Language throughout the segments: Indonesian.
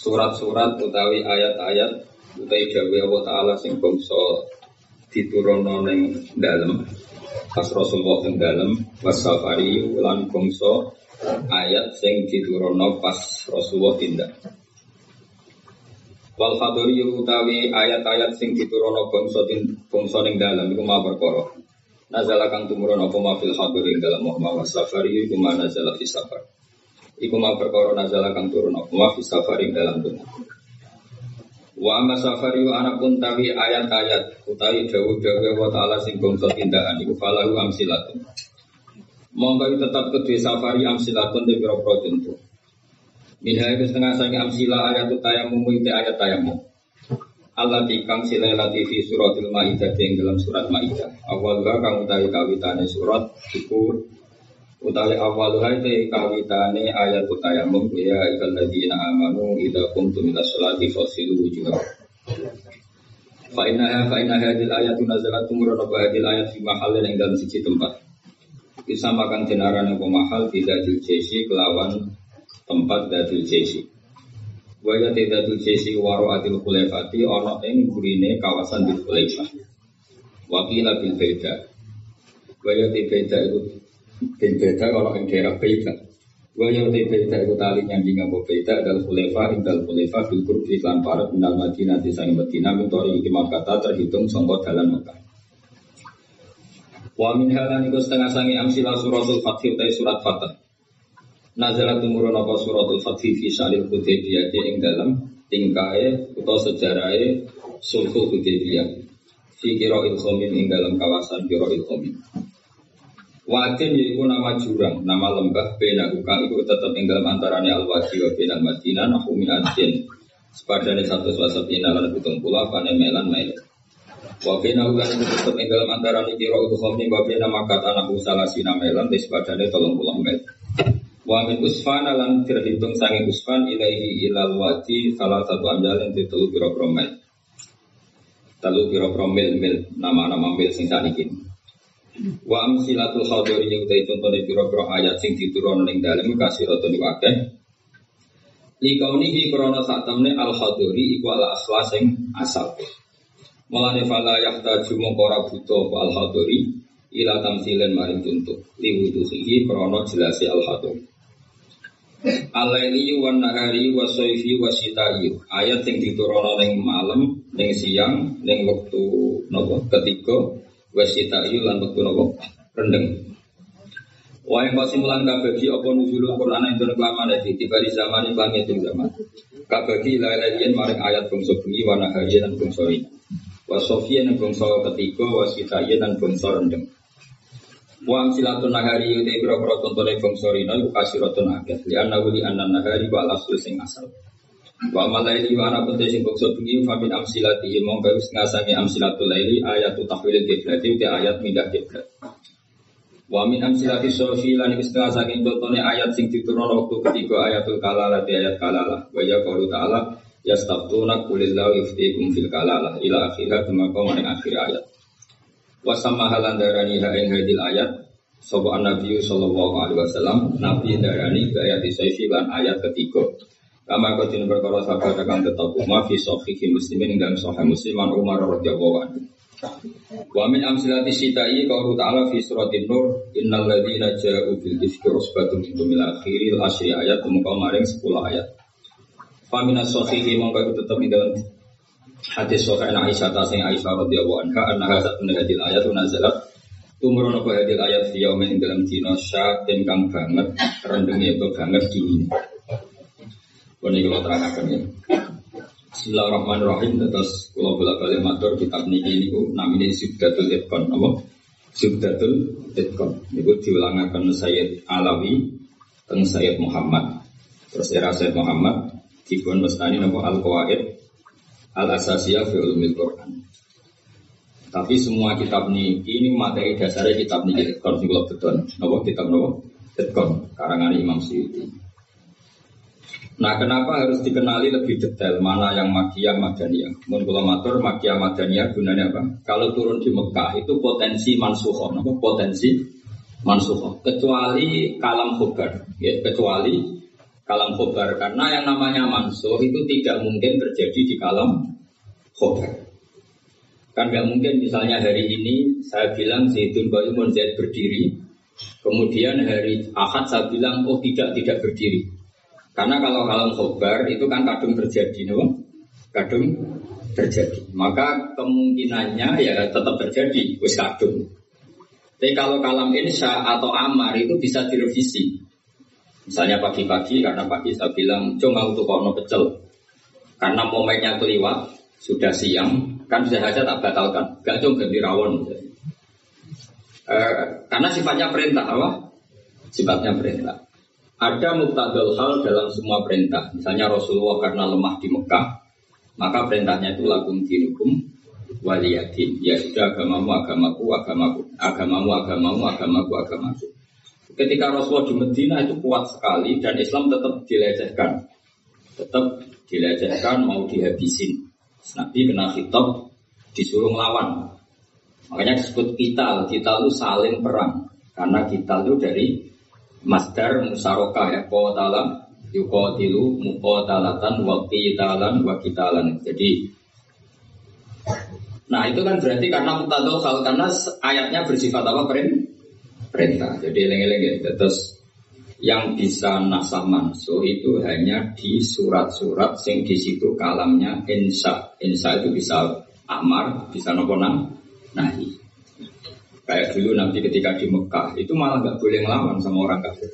surat-surat utawi ayat-ayat utawi dawe Allah taala sing bangsa diturunno ning dalem. Pas Rasulullah teng dalem. Wasafari lan bangsa ayat sing diturunno pas Rasulullah tindak. Wal fadori utawi ayat-ayat sing diturunno bangsa bangsa ning dalem iku ma perkara. Nazala kang tumurun apa ma fil hadiri dalam Muhammad. Wasafari iku ma nazala fi safar Iku mau perkara nazala kang turun apa wa fi safaring dalam dunia. Wa amma safari wa anak pun tawi ayat-ayat utawi dawuh-dawuh wa ta'ala sing bangsa tindakan iku falahu amsilatun. Monggo tetap kedue safari amsilatun de pira-pira contoh. Minha itu setengah sangi amsila ayat tayamum itu ayat tayamum. Allah tikang silai fi suratil ma'idah yang dalam surat ma'idah. Awalnya kang utawi kawitane surat iku utawi awal te kawitane ayat utayamum ya ikal ladina amanu idza qumtum ila sholati fasilu wujuhakum. Fa inna fa inna hadil ayat nazalat tumurun apa hadil ayat fi mahal yang dalam siji tempat. Bisa makan jenaran yang mahal tidak jesi kelawan tempat dadul jesi. Waya tidak jesi waro adil kulefati ono ing gurine kawasan di kulefah Wakila bil beda Waya beda itu bin beda kalau yang daerah beda. Wa yang te beda itu tali yang di ngabo beda adalah kulefa indal kulefa bil kurbi lan parat minal madinah di sang madinah mintori iki terhitung sangka dalan Mekah. Wa min halan iku setengah sangi amsilah suratul fathih utai surat fatah. Nazalat tumurun apa suratul fathih fi salil hudaybiyah ing dalam tingkae atau sejarahnya sulhul hudaybiyah. Fi kiro ilhomin ing dalam kawasan kiro ilhomin. Wadin yaitu nama jurang, nama lembah bena ukang itu tetap ing dalam antaranya al wadi wa bena madinah nahumi adin. Sepadane satu suasa bina lan hitung pula pane melan mele. Wa bena ukang itu tetap ing dalam antaranya kiro itu khomni wa bena maka tanah usalasina melan di sepadane tolong pula mel. Wa min usfana lan terhitung sangi usfan ilaihi ilal wadi salah satu anjalan di telu piro promel. Telu piro promil mil nama-nama mil sing sakniki. Wa amsilatul khadiri yang utai contohnya piro-piro ayat sing diturun ning kasih rotoni wakeh Likaunihi krono saat temne al khadiri iku ala asla sing asal. Malane fala yahtaju mongkora buto al khadiri ila tamsilen maring contoh liwuduhi krono jelasi al khadiri Alaili wa nahari wa soifi wa sitayu. Ayat sing diturun ning malam, ning siang, ning waktu nopo ketiga wasita yu lan wektu napa rendeng Wa yang pasti melangkah bagi apa nuzulul Quran yang turun kelamaan dari tiba di zaman ini langit itu zaman. Kabagi lain maring ayat bangsa bengi warna hari dan bangsa ini. Wa sofian dan bangsa ketiga wasita dan bangsa rendeng. Wa amsilatun nahari yuti biro-biro contohnya bangsa rina Iku kasiratun agak Lianna wuli annan nahari wa lasul sing asal Wa malaili wa ana kunti sing bangsa bengi fa min amsilati mongko wis ngasangi amsilatul laili ayatu tahwilil qiblat itu ayat mindah qiblat. Wa min amsilati sofi lan wis ngasangi contone ayat sing diturunno waktu ketiga ayatul kalalah di ayat kalalah. Wa ya qaulu ta'ala yastabtuna qulillahu yuftikum fil kalalah ila akhirah kemaka maring akhir ayat. Wa sama halan darani ha ing hadil ayat Sopo Nabi Sallallahu Alaihi Wasallam Nabi darani ayat sofi lan ayat ketiga Kama kau tin perkara sahabat akan tetap umma fi sohihi muslimin dan sohih musliman Umar radhiyallahu anhu. Wa min amsilati sitai qaulu ta'ala fi suratin nur innal ladzina ja'u bil ifki usbatun minkum ila akhiril asyri ayat muka maring 10 ayat. Fa min as-sahihi ing dalam hadis sahih Aisyah ta sing Aisyah radhiyallahu anha annaha satun hadil ayat nazalat Tumurun apa hadil ayat fi yaumin dalam dina syatin kang banget rendengnya itu banget dingin. Ini kalau terangkan ya. Bismillahirrahmanirrahim. Terus kalau bolak balik matur kitab niki ini namanya Subdatul Itqan. Apa? Subdatul Itqan. Itu diulangakan Sayyid Alawi dan Sayyid Muhammad. Terus era Sayyid Muhammad Dibun Mustani nama al qawaid al asasiyah fi ulumil Quran. Tapi semua kitab ini ini materi dasarnya kitab ini kon sing beton. Napa kitab napa? Beton karangan Imam Suyuti. Nah, kenapa harus dikenali lebih detail mana yang makia madaniyah? Mun kula matur makia madaniyah gunanya apa? Kalau turun di Mekah itu potensi mansuhoh, apa? Potensi mansuhoh. Kecuali kalam khobar, ya, kecuali kalam khobar karena yang namanya mansuh itu tidak mungkin terjadi di kalam khobar. Kan nggak mungkin misalnya hari ini saya bilang Zaidun Baimun Zaid berdiri, kemudian hari Ahad saya bilang oh tidak tidak berdiri. Karena kalau kalam khobar itu kan kadung terjadi, no? kadung terjadi. Maka kemungkinannya ya tetap terjadi, wis kadung. Tapi kalau kalam insya atau amar itu bisa direvisi. Misalnya pagi-pagi karena pagi saya bilang cuma untuk kono pecel. Karena momennya keliwat sudah siang kan bisa saja tak batalkan. Gak cuma ganti rawon. E, karena sifatnya perintah apa? Sifatnya perintah. Ada muktadal hal dalam semua perintah. Misalnya Rasulullah karena lemah di Mekah, maka perintahnya itu lakum dinukum waliyadin. Ya sudah agamamu, agamaku, agamaku. Agamamu, agamamu, agamaku, agamaku. Ketika Rasulullah di Medina itu kuat sekali dan Islam tetap dilecehkan. Tetap dilecehkan, mau dihabisin. Nabi kena hitop, disuruh melawan. Makanya disebut kita, kita itu saling perang. Karena kita itu dari masdar musarokah ya qatalam yuqatilu muqatalatan wa qitalan wa qitalan. Jadi Nah itu kan berarti karena mutadol hal karena ayatnya bersifat apa perintah. Jadi eleng-eleng ya. Terus yang bisa nasah mansuh itu hanya di surat-surat sing di situ kalamnya insya. Insya itu bisa amar, bisa nopo nahi. Kayak dulu nanti ketika di Mekah itu malah nggak boleh ngelawan sama orang kafir.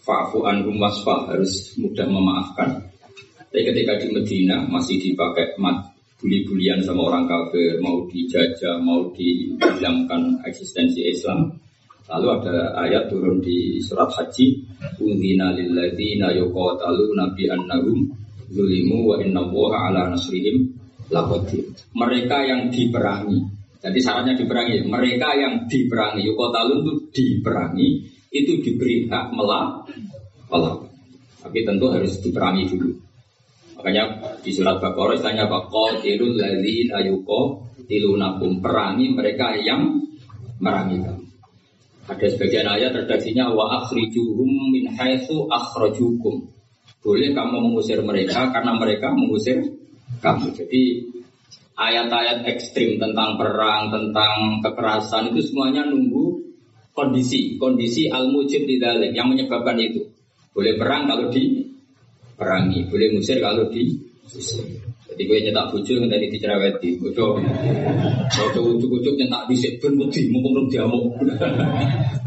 Fa'fu wasfa harus mudah memaafkan. Tapi ketika di Medina masih dipakai mat buli-bulian sama orang kafir, mau dijajah, mau dihilangkan eksistensi Islam. Lalu ada ayat turun di surat Haji, "Udzina lilladzina yuqatalu nabi annahum zulimu wa inna ala nasrihim laqadir." Mereka yang diperangi jadi syaratnya diperangi. Mereka yang diperangi, yukotalun itu diperangi, itu diberi hak melak, melak. Tapi tentu harus diperangi dulu. Makanya di surat Baqarah istilahnya apa? Qatilul ladzina tilunakum perangi mereka yang merangi kamu. Ada sebagian ayat redaksinya wa akhrijuhum min haitsu akhrajukum. Boleh kamu mengusir mereka karena mereka mengusir kamu. Jadi ayat-ayat ekstrim tentang perang, tentang kekerasan itu semuanya nunggu kondisi, kondisi al-mujib di dalam yang menyebabkan itu. Boleh perang kalau di perangi, boleh musir kalau di Jadi gue nyetak bucu yang tadi dicereweti, bojo, bojo ujuk-ujuk nyetak di ben wedi, mumpung belum diamuk.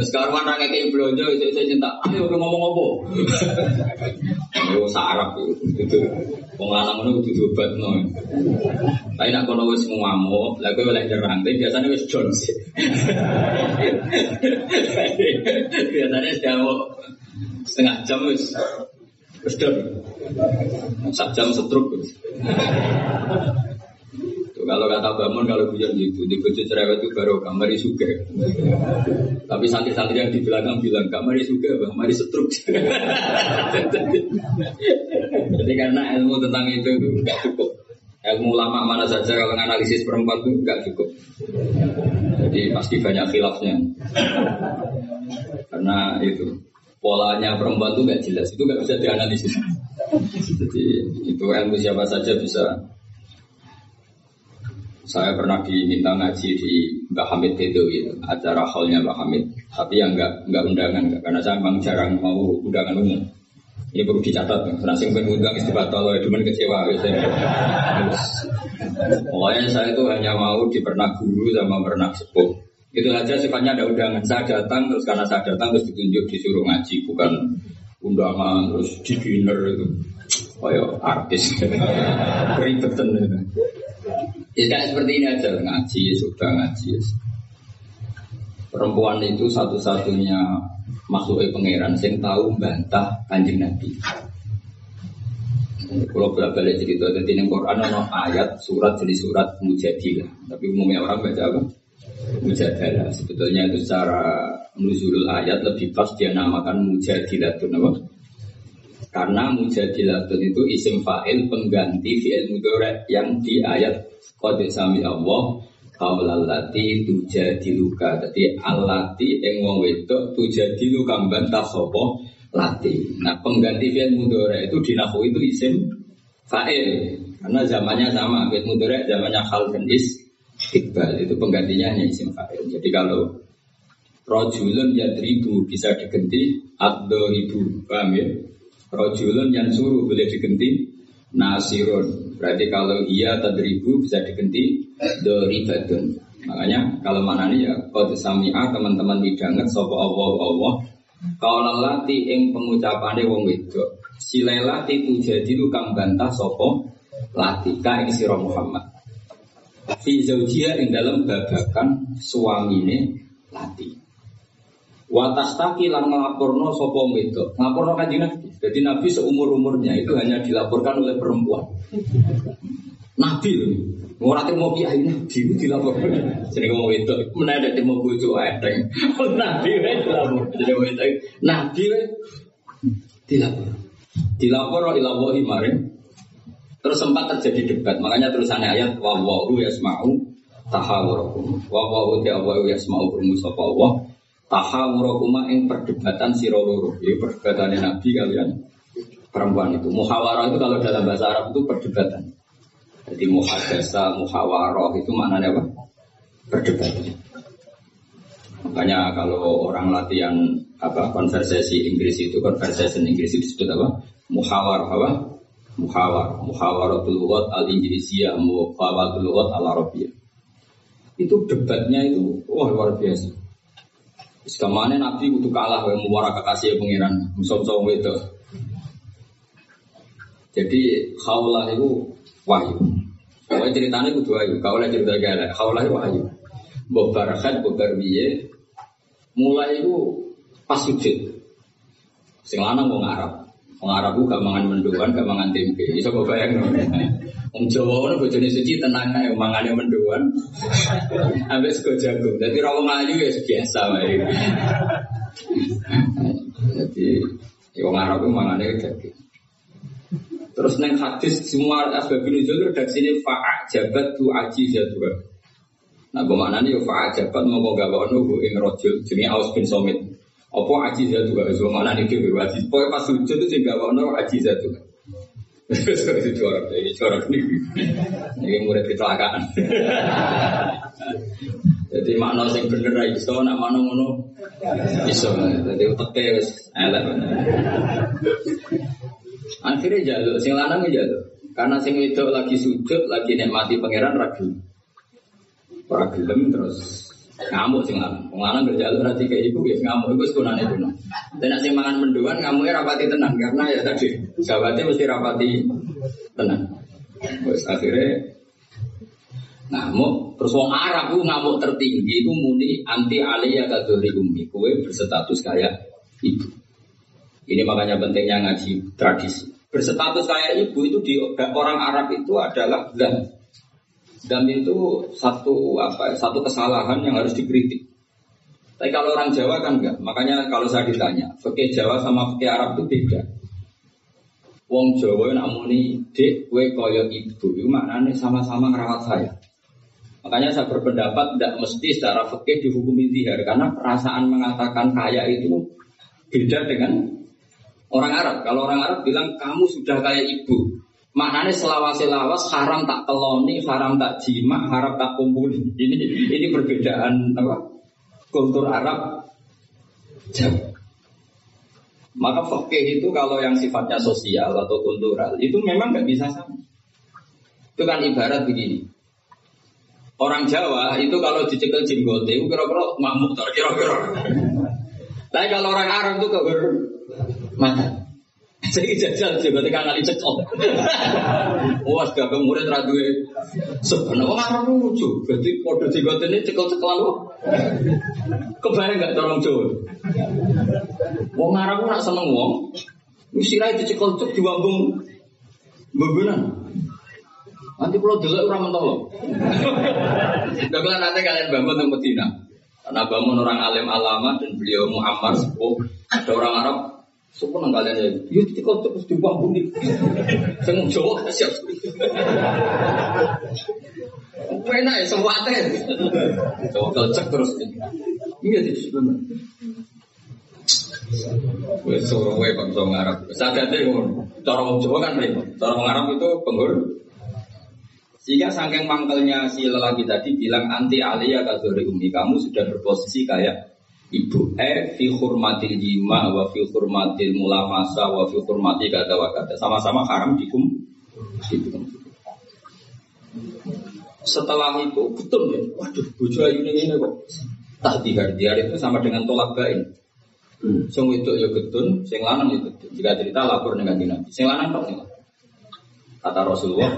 Sekarang mana kayak belanja, saya nyetak, ayo ngomong apa? Yo sarap itu. Wong lanang ngono kudu diobatno. Tapi nak kono wis ngamuk, lha kowe oleh nyerang, tapi biasanya wis Jones. biasanya sudah setengah jam don. Sak jam setruk. Tuh, kalau kata bangun kalau hujan gitu, di baju cerewet itu baru kamari suka. Tapi santri-santri yang di belakang bilang kamari suka, bang, mari setruk. Jadi karena ilmu tentang itu nggak cukup. Ilmu lama mana saja kalau analisis perempuan itu nggak cukup. Jadi pasti banyak khilafnya. Karena itu polanya perempuan itu nggak jelas, itu nggak bisa dianalisis. Jadi itu ilmu siapa saja bisa saya pernah diminta ngaji di Mbak Hamid itu gitu, acara hallnya Mbak Hamid. Tapi yang nggak nggak undangan, karena saya memang jarang mau undangan umum. Ini perlu dicatat, karena sing undang istibatal, cuma kecewa. Biasanya. Pokoknya saya itu hanya mau di pernah guru sama pernah sepuh. Itu saja sifatnya ada undangan. Saya datang terus karena saya datang terus ditunjuk disuruh ngaji, bukan undangan terus di dinner itu. Oh ya artis, keribetan. Ya kayak seperti ini aja ngaji ya sudah ngaji. Ya. Perempuan itu satu-satunya makhluk pangeran yang tahu bantah kanjeng Nabi. Kalau bolak balik cerita, jadi ini Quran ada ayat surat jadi surat mujadilah. Tapi umumnya orang baca apa? Mujadalah. Sebetulnya itu secara nuzulul ayat lebih pas dia namakan mujadilatun apa? Karena mujadilatun itu isim fa'il pengganti fi'il mudore yang di ayat qad sami Allah kaulalati tujadiluka. Jadi alati yang wong wedok tujadiluka bantah sopo lati. Nah pengganti fi'il mudore itu di itu isim fa'il karena zamannya sama fi'il mudore zamannya hal dan is iqbal itu penggantinya hanya isim fa'il. Jadi kalau rojulun ribu bisa diganti addo ribu paham ya? Rojulun yang suruh boleh diganti nasirun. Berarti kalau iya ribu bisa diganti doribatun. Makanya kalau mana nih ya, kalau sami'a teman-teman midanget sopo Allah Allah kalau lati ing pengucapane wong wedok, sila lati itu jadi lu kang bantah sopo lati ka ing sira Muhammad. Fi zaujia ing dalam babakan suamine lati. Watastaki lan ngelaporno sopo wedok, ngelaporno kanjeng Nabi. Jadi Nabi seumur umurnya itu hanya dilaporkan oleh perempuan. Nabi loh. Ora temu kiai nabi dilaporkan. Jadi ngomong itu, mana ada temu bojo eteng. Nabi wae dilapor. Jadi ngomong itu, nabi wae dilapor. Dilapor ila wahi maring. Terus sempat terjadi debat, makanya terusannya ayat wa wa'u yasma'u tahawurakum. Wa wa'u ta'awu yasma'u rumus sapa Allah. Tahawurakum ing perdebatan sira loro. Ya perdebatan Nabi kalian perempuan itu. Muhawarah itu kalau dalam bahasa Arab itu perdebatan. Jadi muhadasa, muhawaroh itu maknanya apa? Berdebat. Makanya kalau orang latihan apa konversasi Inggris itu conversation Inggris itu disebut apa? Muhawar apa? Muhawar, muhawaratul lughat al Inggrisiyah, muhawaratul lughat al Arabiyah. Itu debatnya itu wah luar biasa. Sekamane Nabi itu kalah yang muara kekasih pangeran, musuh-musuh itu. Jadi khaulah itu wahyu. Kalau ceritanya kudu ayu, kau lah cerita gala, kau lah wahyu. Mbok barakat, mbok mulai itu pas sujud. Sing lanang ngarap, mau ngarap gak mangan menduan, gak mangan tempe. Bisa kau bayang Om Jawa itu bojone suci tenang ae mangane menduan. Ambek sego jagung. Dadi ra wong ayu ya biasa wae. Jadi wong Arab mangane daging. Terus neng hadis semua asbab nuzul redaksi ini fa'a jabat tu aji jadwa. Nah, bagaimana nih fa'a jabat mau gak bawa nunggu ing rojul jenis Aus bin Somit. Apa aji jadwa? Bagaimana nih dia wajib. Pokoknya pas sujud itu juga bawa nunggu aji jadwa. Itu corak, ini corak nih. Ini murid kecelakaan. Jadi makna sing bener ra iso, nak makna ngono iso. Jadi uteknya wis elek. Akhirnya jaluk, sing lanang jaluk. Karena sing itu lagi sujud, lagi nikmati pangeran ragu. Ora gelem terus ngamuk lanang. Wong lanang berjaluk nanti kayak ibu ya ngamuk iku sekunane kuno. Dan sing mangan ngamuknya rapati tenang karena ya tadi sahabatnya mesti rapati tenang. Terus akhirnya ngamuk terus wong Arab ku ngamuk tertinggi ku muni anti aliyah kadori umi kue berstatus kayak ibu. Ini makanya pentingnya ngaji tradisi. Berstatus kayak ibu itu di orang Arab itu adalah dam. Dam itu satu apa? Satu kesalahan yang harus dikritik. Tapi kalau orang Jawa kan enggak. Makanya kalau saya ditanya, fikih Jawa sama fikih Arab itu beda. Wong Jawa namuni dek kue koyo ibu itu maknanya sama-sama ngerawat saya. Makanya saya berpendapat tidak mesti secara fikih dihukumi zihar karena perasaan mengatakan kaya itu beda dengan Orang Arab, kalau orang Arab bilang kamu sudah kayak ibu. Maknanya selawas-selawas haram tak keloni, haram tak jima, haram tak kumpul. Ini ini perbedaan apa? Kultur Arab Jawa. Maka fakih itu kalau yang sifatnya sosial atau kultural itu memang nggak bisa sama. Itu kan ibarat begini. Orang Jawa itu kalau dicekel itu kira-kira mamuk kira-kira. Tapi kalau orang Arab itu mata. Jadi jajal juga ketika kali cekol. Wah, gak murid radue. Sebenarnya orang Arab lucu. Jadi kode jigot ini cekol-cekolan loh. Kebayang gak tolong Jawa? Wong Arab nak seneng wong. Usirai dicekol cek diwambung Bebenan. Nanti kalau dulu orang mentolo. Gak nanti kalian bangun di Medina. Karena bangun orang alim alama dan beliau Muhammad sepuh. Ada orang Arab Suku nang kalian ya, yuk kita terus dibuang bumi. Saya Jawa kan siap. Enak ya, semua teh. Coba kelcek terus. Iya sih sebenarnya. Wes suruh wae bangsa Arab. Sagate ngono. Cara wong Jawa kan repot. Cara wong itu penggul. Sehingga saking mangkelnya si lelaki tadi bilang anti alia kadzuri umi kamu sudah berposisi kayak ibu eh fi hurmatil jima wa fi hurmatil mulamasa wa fi hurmati kata wa kata sama-sama haram dikum dikum setelah itu betul ya waduh bojo ayu ini kok tak dihardiar itu sama dengan tolak bain Hmm. Sing wedok ya getun, sing lanang ya getun. Jika cerita lapor dengan Nabi. Sing lanang tok Kata Rasulullah.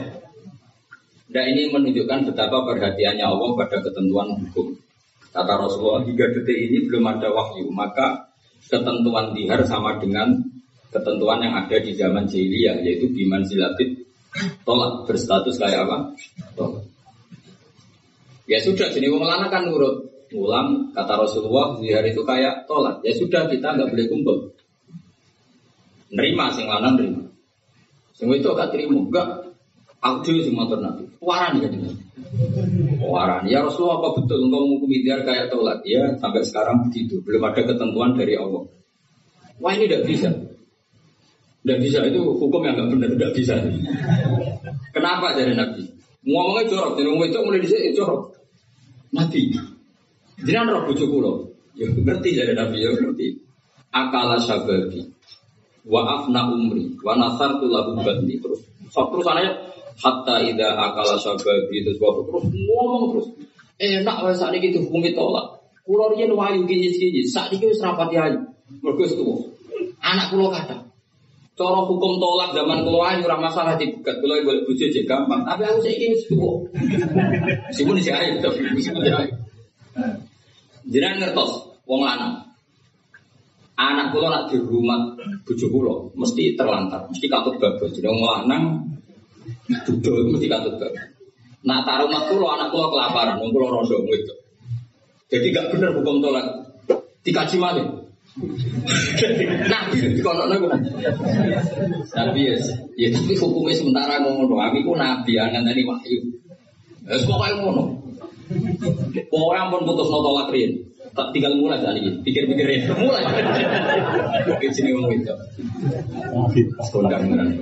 Dan ini menunjukkan betapa perhatiannya Allah pada ketentuan hukum. Kata Rasulullah, hingga detik ini belum ada wahyu, maka ketentuan dihar sama dengan ketentuan yang ada di zaman jahiliyah, yaitu biman silatit tolak. Berstatus kayak apa? Tolak. Ya sudah, jadi wong lanang kan nurut. Pulang kata Rasulullah zihar itu kayak tolak. Ya sudah kita nggak boleh kumpul. Nerima sing lanang nerima. Sing itu gak terima. Enggak audio sing motor nabi. Waran ya dengan waran ya Rasulullah apa betul engkau menghukumi zihar kayak tolak ya sampai sekarang begitu. Belum ada ketentuan dari Allah. Wah ini tidak bisa. Tidak bisa itu hukum yang nggak benar tidak bisa. Kenapa dari nabi? Ngomongnya jorok jadi ngomong itu mulai di sini jorok nabi. Jangan bojo kula. Ya ngerti dari Nabi ya ngerti. Akala sababi. Wa afna umri. Wa nasartu lahu bandi. Terus. So, terus anaknya hatta ida akala sababi terus bapak terus ngomong terus. Enak wae saat ini hukum tolak. Kulo riyen wayu kinyis-kinyis, saat ini wis rapati ayu. Mergo tuwa. Anak kulo kata, Cara hukum tolak zaman kulo ayu ora masalah dibegat. Kulo boleh bojo jek gampang, tapi aku saiki wis tuwa. Meskipun iki ayu, tapi meskipun ayu. Jangan ngertos wong lanang. Anak kula nak di rumah bojo kula mesti terlantar, mesti katut. Jadi wong lanang duduk mesti katut babon. Nak taruh rumah kula anak kula kelaparan, wong kula rondo itu. Jadi gak bener hukum tolak. Dikaji malih. Nabi dikono niku. Nabi ya, ya tapi hukumnya sementara ngono. Aku ku nabi nganteni wahyu. Wis pokoke ngono. Orang pun putus no tolak rian. Tak tinggal mulai ini. Pikir-pikir ya. Mulai. Di sini ngomong itu. Kondang beneran.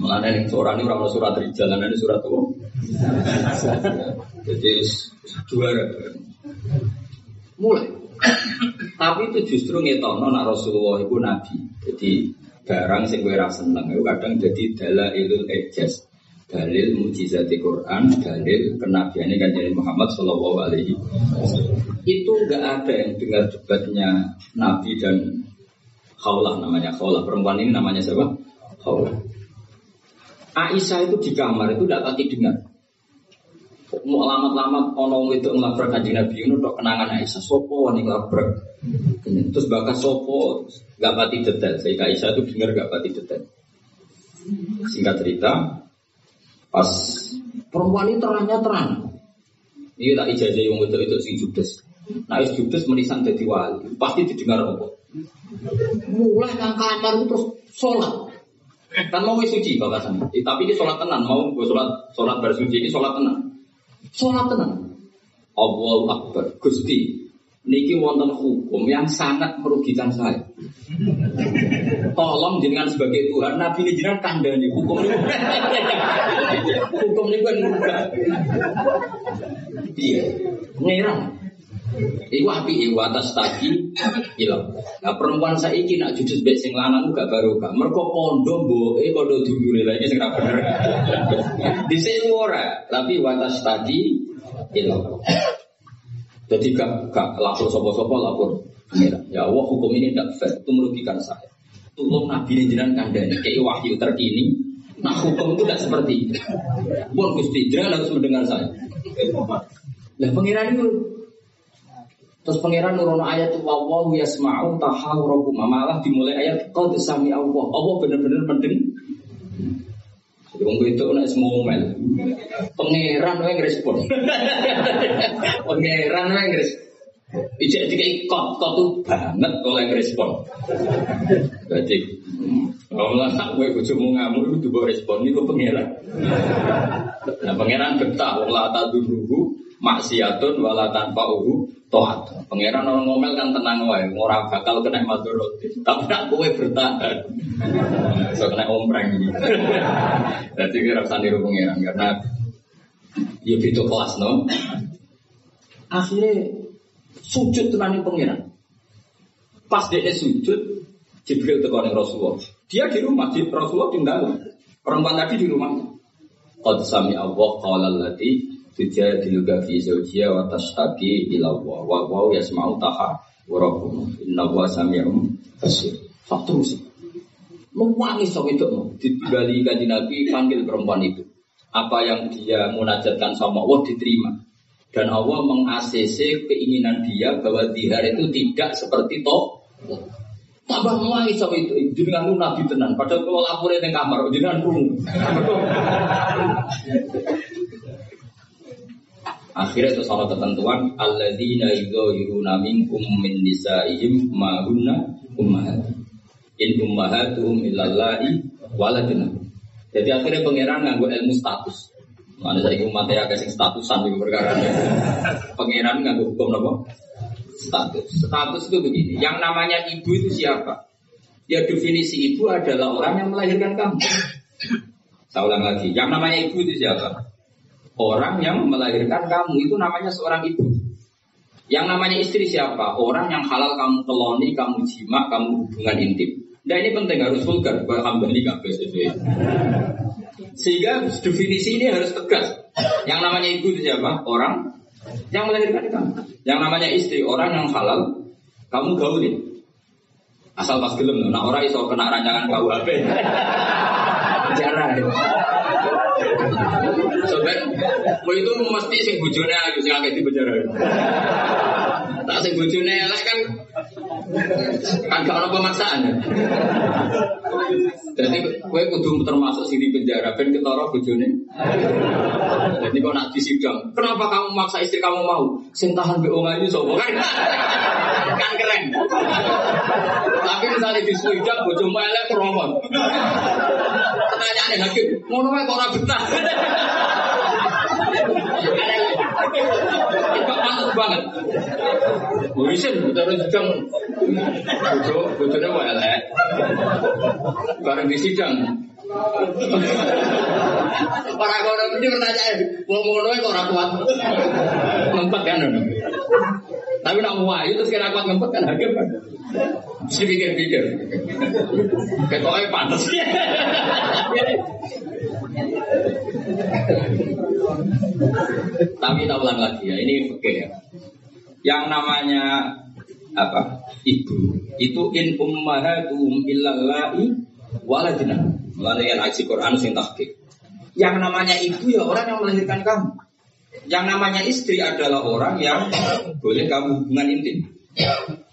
Malah yang seorang ini orang surat rijal, ini surat apa? Jadi juara. Mulai. Tapi itu justru ngetono nak Rasulullah itu nabi. Jadi barang sing kowe ra seneng itu kadang jadi dalailul ijaz dalil mujizat Quran, dalil kenabiannya kan jadi Muhammad Shallallahu Alaihi Itu nggak ada yang dengar debatnya Nabi dan Khawlah namanya Khawlah perempuan ini namanya siapa? Khawlah. Aisyah itu di kamar itu tidak pati dengar. Mau lamat-lamat ono itu ngelabrak kanjeng Nabi itu untuk kenangan Aisyah. Sopo nih ngelabrak. Terus bakas sopo nggak pati detail. Sehingga Aisyah itu dengar nggak pati detail. Singkat cerita, Pas perempuan ini terangnya terang. Ini tak ijazah yang itu itu sing judes. Nah, is judes menisan jadi wali. Pasti didengar apa? Mulai nang kamar terus sholat. Kan mau suci bapak Eh, tapi ini sholat tenan. Mau gue sholat sholat bersuci ini sholat tenan. Sholat tenan. Allah Akbar. Gusti niki wonten hukum yang sangat merugikan saya. Tolong jenengan sebagai Tuhan, Nabi ini jenengan kandani hukum ini. hukum ini kan. Iya, ngerang. Iku api iku atas tadi hilang. Nah perempuan saya ini nak jujur bek sing lanang gak baru kan. Mereka kondo eh kondo dulu lagi sing bener. Di sini ora, tapi watas tadi hilang. Jadi gak, gak lapor sopo-sopo lapor Ya Allah hukum ini tidak fair, itu merugikan saya. Tolong Nabi ini jangan kandani, kayak wahyu terkini. Nah hukum itu tidak seperti itu. Gusti, jangan harus mendengar saya. Lah pengiran itu Terus pangeran nurono ayat itu yasma'u tahawurakum malah dimulai ayat kau sami Allah. Allah benar-benar mendeng, Wong itu nek semomel. Pangeran wae ngrespon. Pangeran wae ngrespon. Ijek dikai kot kot tuh banget oleh ngrespon. Jadi kalau lah tak gue bojomu ngamuk itu bawa respon itu pangeran. Nah pangeran betah wong la tadurruhu maksiatun wala tanfa'uhu toat. Pangeran orang ngomel kan tenang wae, ora bakal kena madorot. Tapi nak kowe bertahan. So kena ompreng. Jadi kira usah niru pangeran karena ya itu kelas no. Akhirnya sujud tenan pangeran. Pas dia sujud, Jibril tekan Rasulullah. Dia di rumah, di Rasulullah tinggal. Perempuan tadi di rumah. Qad sami Allah qala allati tujadiluka fi zawjiha wa tashtaki ila Allah. Wa wa yasma'u taha wa rabbukum inna wa sami'un basir. Terus menangis sama itu. Digali kanji Nabi panggil perempuan itu. Apa yang dia munajatkan sama Allah diterima. Dan Allah meng-ACC keinginan dia bahwa dihar itu tidak seperti toh. Tambah mulai sama itu. Jenengan nabi tenan. Padahal kalau laporin di kamar jenengan pun akhirnya itu sama ketentuan alladzina yudhiruna minkum min nisaihim ma hunna ummahat in ummahatuhum illallahi waladuna jadi akhirnya pangeran nganggo ilmu status Mana saya umatnya agak sing statusan di perkara Pangeran nganggo hukum apa? status. Status itu begini, yang namanya ibu itu siapa? Ya definisi ibu adalah orang yang melahirkan kamu. Saya ulang lagi, yang namanya ibu itu siapa? Orang yang melahirkan kamu itu namanya seorang ibu. Yang namanya istri siapa? Orang yang halal kamu keloni, kamu jima, kamu hubungan intim. Nah ini penting harus vulgar, hambali kabeh Sehingga definisi ini harus tegas. Yang namanya ibu itu siapa? Orang yang melahirkan kamu. Yang namanya istri orang yang halal, kamu gaulin. Asal pas gelem, nah orang iso kena rancangan KUHP. Jarang. Mau itu mesti sing bojone ayu sing akeh di penjara. Tak sing bojone elek kan kan gak ono pemaksaan. Jadi gue kudu termasuk sini penjara ben ketara bojone. Jadi kok nak disidang, kenapa kamu maksa istri kamu mau? Sing tahan mbek wong ayu sapa kan? kan keren. Tapi misalnya di sidang bojomu elek kromon. Pertanyaane hakim, ngono wae ora betah. Banget. Sidang bojo, bojone wae elek. Bareng di sidang. Para kono ini ngono kok ora kuat. Ngempet kan. Tapi nak ayu terus kira kuat ngempet kan hakim kan. Mesti pikir-pikir. Ketoknya pantas. Tapi tak ulang lagi ya, ini oke ya. Yang namanya apa? Ibu itu in ummahatuhum illallahi waladina. Melalui yang aji Quran sing tahqiq. Yang namanya ibu ya orang yang melahirkan kamu. Yang namanya istri adalah orang yang boleh kamu hubungan intim.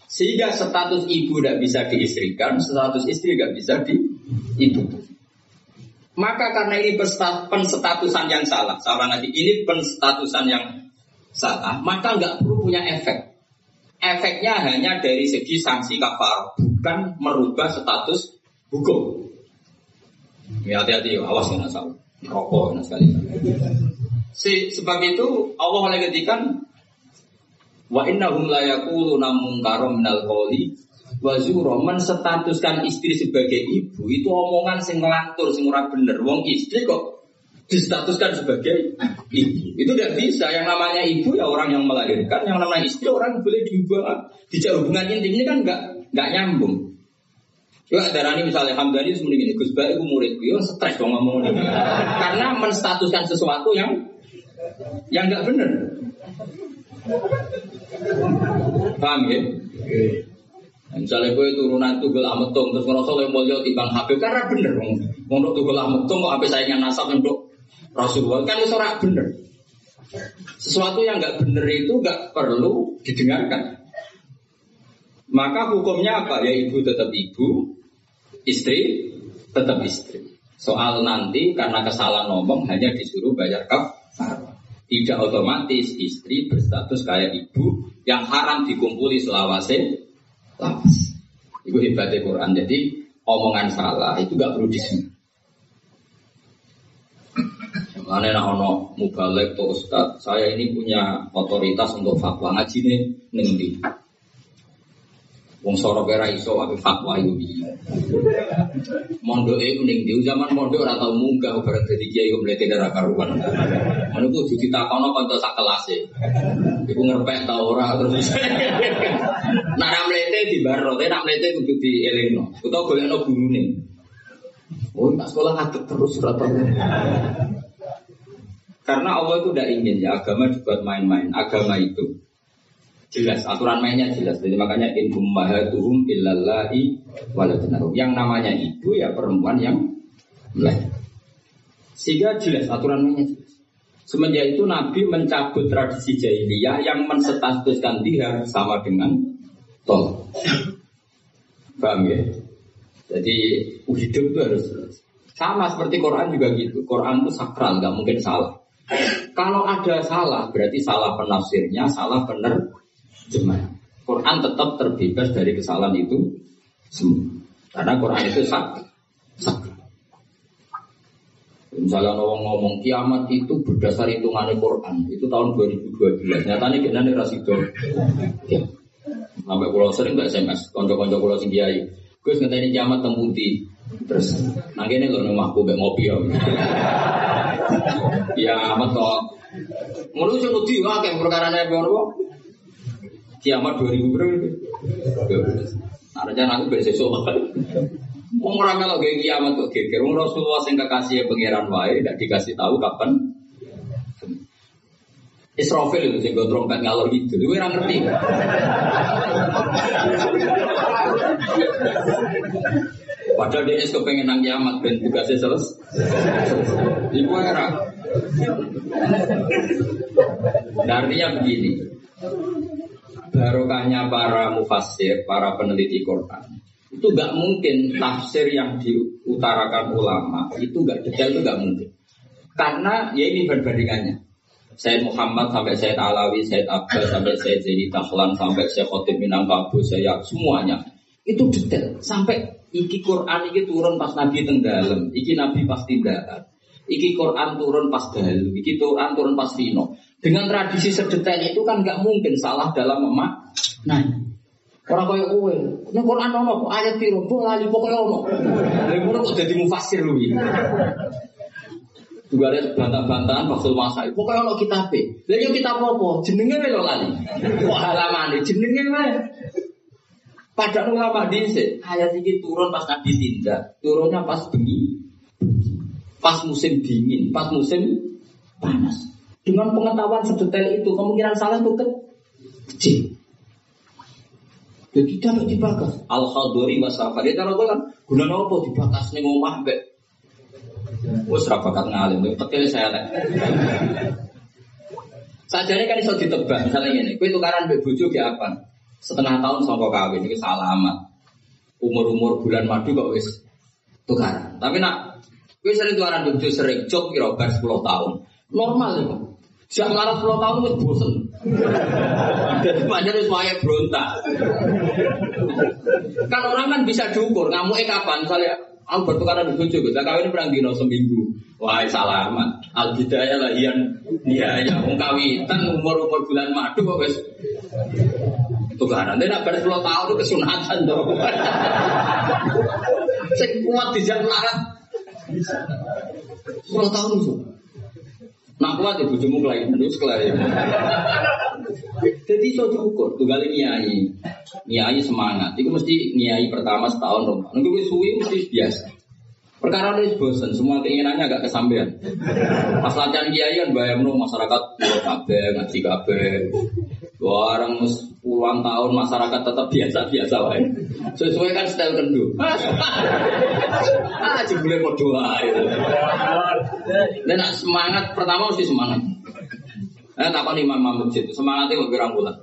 Sehingga status ibu tidak bisa diistrikan, status istri tidak bisa di ibu. Maka karena ini penstatusan yang salah, salah nanti ini penstatusan yang salah, maka nggak perlu punya efek. Efeknya hanya dari segi sanksi kafar, bukan merubah status hukum. Ya hati-hati, awas ya salah. Rokok sekali. Si, sebab itu Allah mulai ketikan wa innahum la yaquluna munkaram minal qawli wa zura. Menstatuskan istri sebagai ibu itu omongan sing ngelantur sing ora bener. Wong istri kok distatuskan sebagai ibu. Itu tidak bisa. Yang namanya ibu ya orang yang melahirkan yang namanya istri orang boleh diubah dijak hubungan intim ini kan nggak nggak nyambung. Coba darah ini misalnya Hamdani itu mending ini Gus Baik muridku, ya stres dong ngomong. Karena menstatuskan sesuatu yang yang nggak benar. Paham ya? Misalnya gue turunan tugel ametung terus ngerasa yang mulia timbang Habib karena bener dong. Untuk tugel ametung kok habis saingan nasab untuk Rasulullah kan itu bener. Sesuatu yang nggak bener itu nggak perlu didengarkan. Maka hukumnya apa? Ya ibu tetap ibu, istri tetap istri. Soal nanti karena kesalahan ngomong hanya disuruh bayar kafarah. Tidak otomatis istri berstatus kayak ibu yang haram dikumpuli selawase lawas. Itu hebatnya Quran. Jadi omongan salah itu gak perlu di sini. Mana nak ono mubalek atau ustad, saya ini punya otoritas untuk fatwa ngaji nih nengi. Wong soro kira iso ape fatwa itu piye. Mondok iku ning ndi zaman mondok ora tau munggah bareng dadi kiai kok mlete darah karuan. Ngono ku dudu takono kanca sak kelase. Iku ngerpek ta ora terus. Nak ra mlete di baro, nak mlete kudu dielingno. Utawa golekno gurune. Oh, tak sekolah ngadeg terus rata. Karena Allah itu tidak ingin ya agama dibuat main-main. Agama itu jelas aturan mainnya jelas. Jadi makanya in ummahatuhum illallahi waladnarum. Yang namanya ibu ya perempuan yang melahirkan. Sehingga jelas aturan mainnya jelas. Semenjak itu Nabi mencabut tradisi jahiliyah yang menstatuskan dia sama dengan tol. Paham ya? Jadi hidup itu harus sama seperti Quran juga gitu. Quran itu sakral, nggak mungkin salah. Kalau ada salah, berarti salah penafsirnya, salah penerjemah. Quran tetap terbebas dari kesalahan itu semua. Karena Quran itu sak. Misalnya orang ngomong kiamat itu berdasar hitungan Quran, itu tahun 2012. Nyatanya kita nih rasido. Ya. Sampai pulau sering nggak SMS, konco-konco pulau sing kiai. Gus ngeteni kiamat temudi. Terus, nah ini loh aku mbak ngopi ya. Ya amat kok. Ngono sing wedi wae perkara nek ngono. Kiamat 2000 berapa? Artinya aku ben sesuk. Wong ora melok ge kiamat kok geger. Wong Rasulullah sing kekasih pangeran wae ndak dikasih tahu kapan. Israfil itu sing trompet ngalor gitu. Kowe ora ngerti. Padahal dia es kepengen nang kiamat dan tugasnya selesai. Ibu era. Nah, artinya begini. Barokahnya para mufassir, para peneliti Quran itu gak mungkin tafsir yang diutarakan ulama itu gak detail itu gak mungkin karena ya ini perbandingannya Said Muhammad sampai Said Alawi, Said Abbas sampai Said Zaini Tahlan sampai Said Khotib Minangkabau, saya semuanya itu detail sampai iki Quran iki turun pas Nabi tenggelam, iki Nabi pasti darat. Iki Quran turun pas dalu, iki Quran turun pas Vino. Dengan tradisi sedetail itu kan nggak mungkin salah dalam memak. Nah, orang kaya kowe, ini Quran ono ayat piro, mbok lali pokoke ono. Lha ngono kok dadi mufasir iki. Juga ada bantah-bantahan waktu masa Pokoknya ono kitab Lalu yo kitab apa? Jenenge lo lali. Kok halaman jenenge wae. Pada ulama dhisik, ayat ini turun pas Nabi tindak, turunnya pas bengi, pas musim dingin, pas musim panas. Dengan pengetahuan sedetail itu, kemungkinan salah itu kecil. Jadi tidak dibakas. Al khadori wasafa. Dia taruh kan, guna apa dibakas nih ngomah be. Wes rapakat ngalim, tekil saya lah. Sajane kan iso ditebak, misalnya ini, kue tukaran be bojo ke apa? setengah tahun songkok kawin ini salamat umur-umur bulan madu kok wis tukaran tapi nak gue sering tukaran bojo sering cok kira bar 10 tahun normal ya Siap marah 10 tahun wis bosen. Jadi banyak harus waya berontak. kan orang kan bisa diukur, eh kapan misalnya Aku bertukaran di bojo, kita kawin perang dino seminggu. Wah, salamat. Al bidaya lah yang iya ya, wong kawitan umur umur bulan madu kok wis tukaran. Nak ber 10 tahun itu kesunatan dong. Sing kuat di jalan larat. 10 tahun itu. Nak kuat ya bujumu kelainan terus kelainan. Jadi so diukur, tunggal nyai, nyai semangat. Itu mesti nyai pertama setahun dong. Nunggu suwi mesti biasa. Perkara ini bosan, semua keinginannya agak kesampean. Pas latihan kiai kan bayang masyarakat buat kabe, ngaji kabe. Orang puluhan tahun masyarakat tetap biasa-biasa wae. Sesuai kan style kendu. ah, jebule mau doa itu. Dan semangat pertama mesti semangat. Eh, tak imam imam masjid semangatnya mau berang bulan.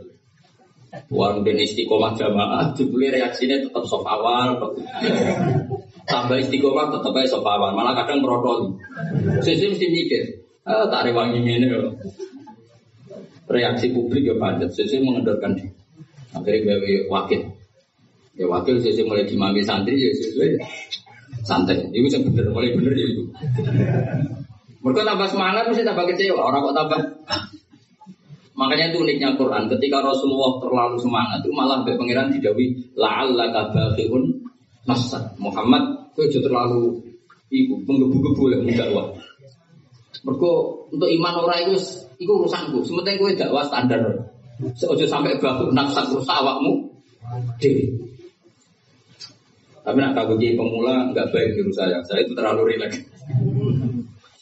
Warung dan istiqomah jamaah, jebule reaksinya tetap soft awal. tambah istiqomah tetap aja sopawan, malah kadang merotoli. Sisi mesti mikir, ah, tak ini loh. Reaksi publik ya padat, sisi mengendorkan diri. Akhirnya gue wakil. Ya wakil sisi mulai dimami santri ya sesuai santai. Itu yang bener, mulai bener ya itu. Mereka tambah semangat mesti tambah kecewa. Orang kok tambah Makanya itu uniknya Quran. Ketika Rasulullah terlalu semangat, itu malah sampai pangeran didawi la'alla kabaqiun nasa. Muhammad, itu terlalu ibu menggebu-gebu lah dakwah. Mereka untuk iman orang itu itu urusanku. Sementara gue dakwah standar. Seojo sampai bahu nafsa rusak awakmu dewi. Tapi nak kagum pemula nggak baik menurut saya. Saya itu terlalu rileks.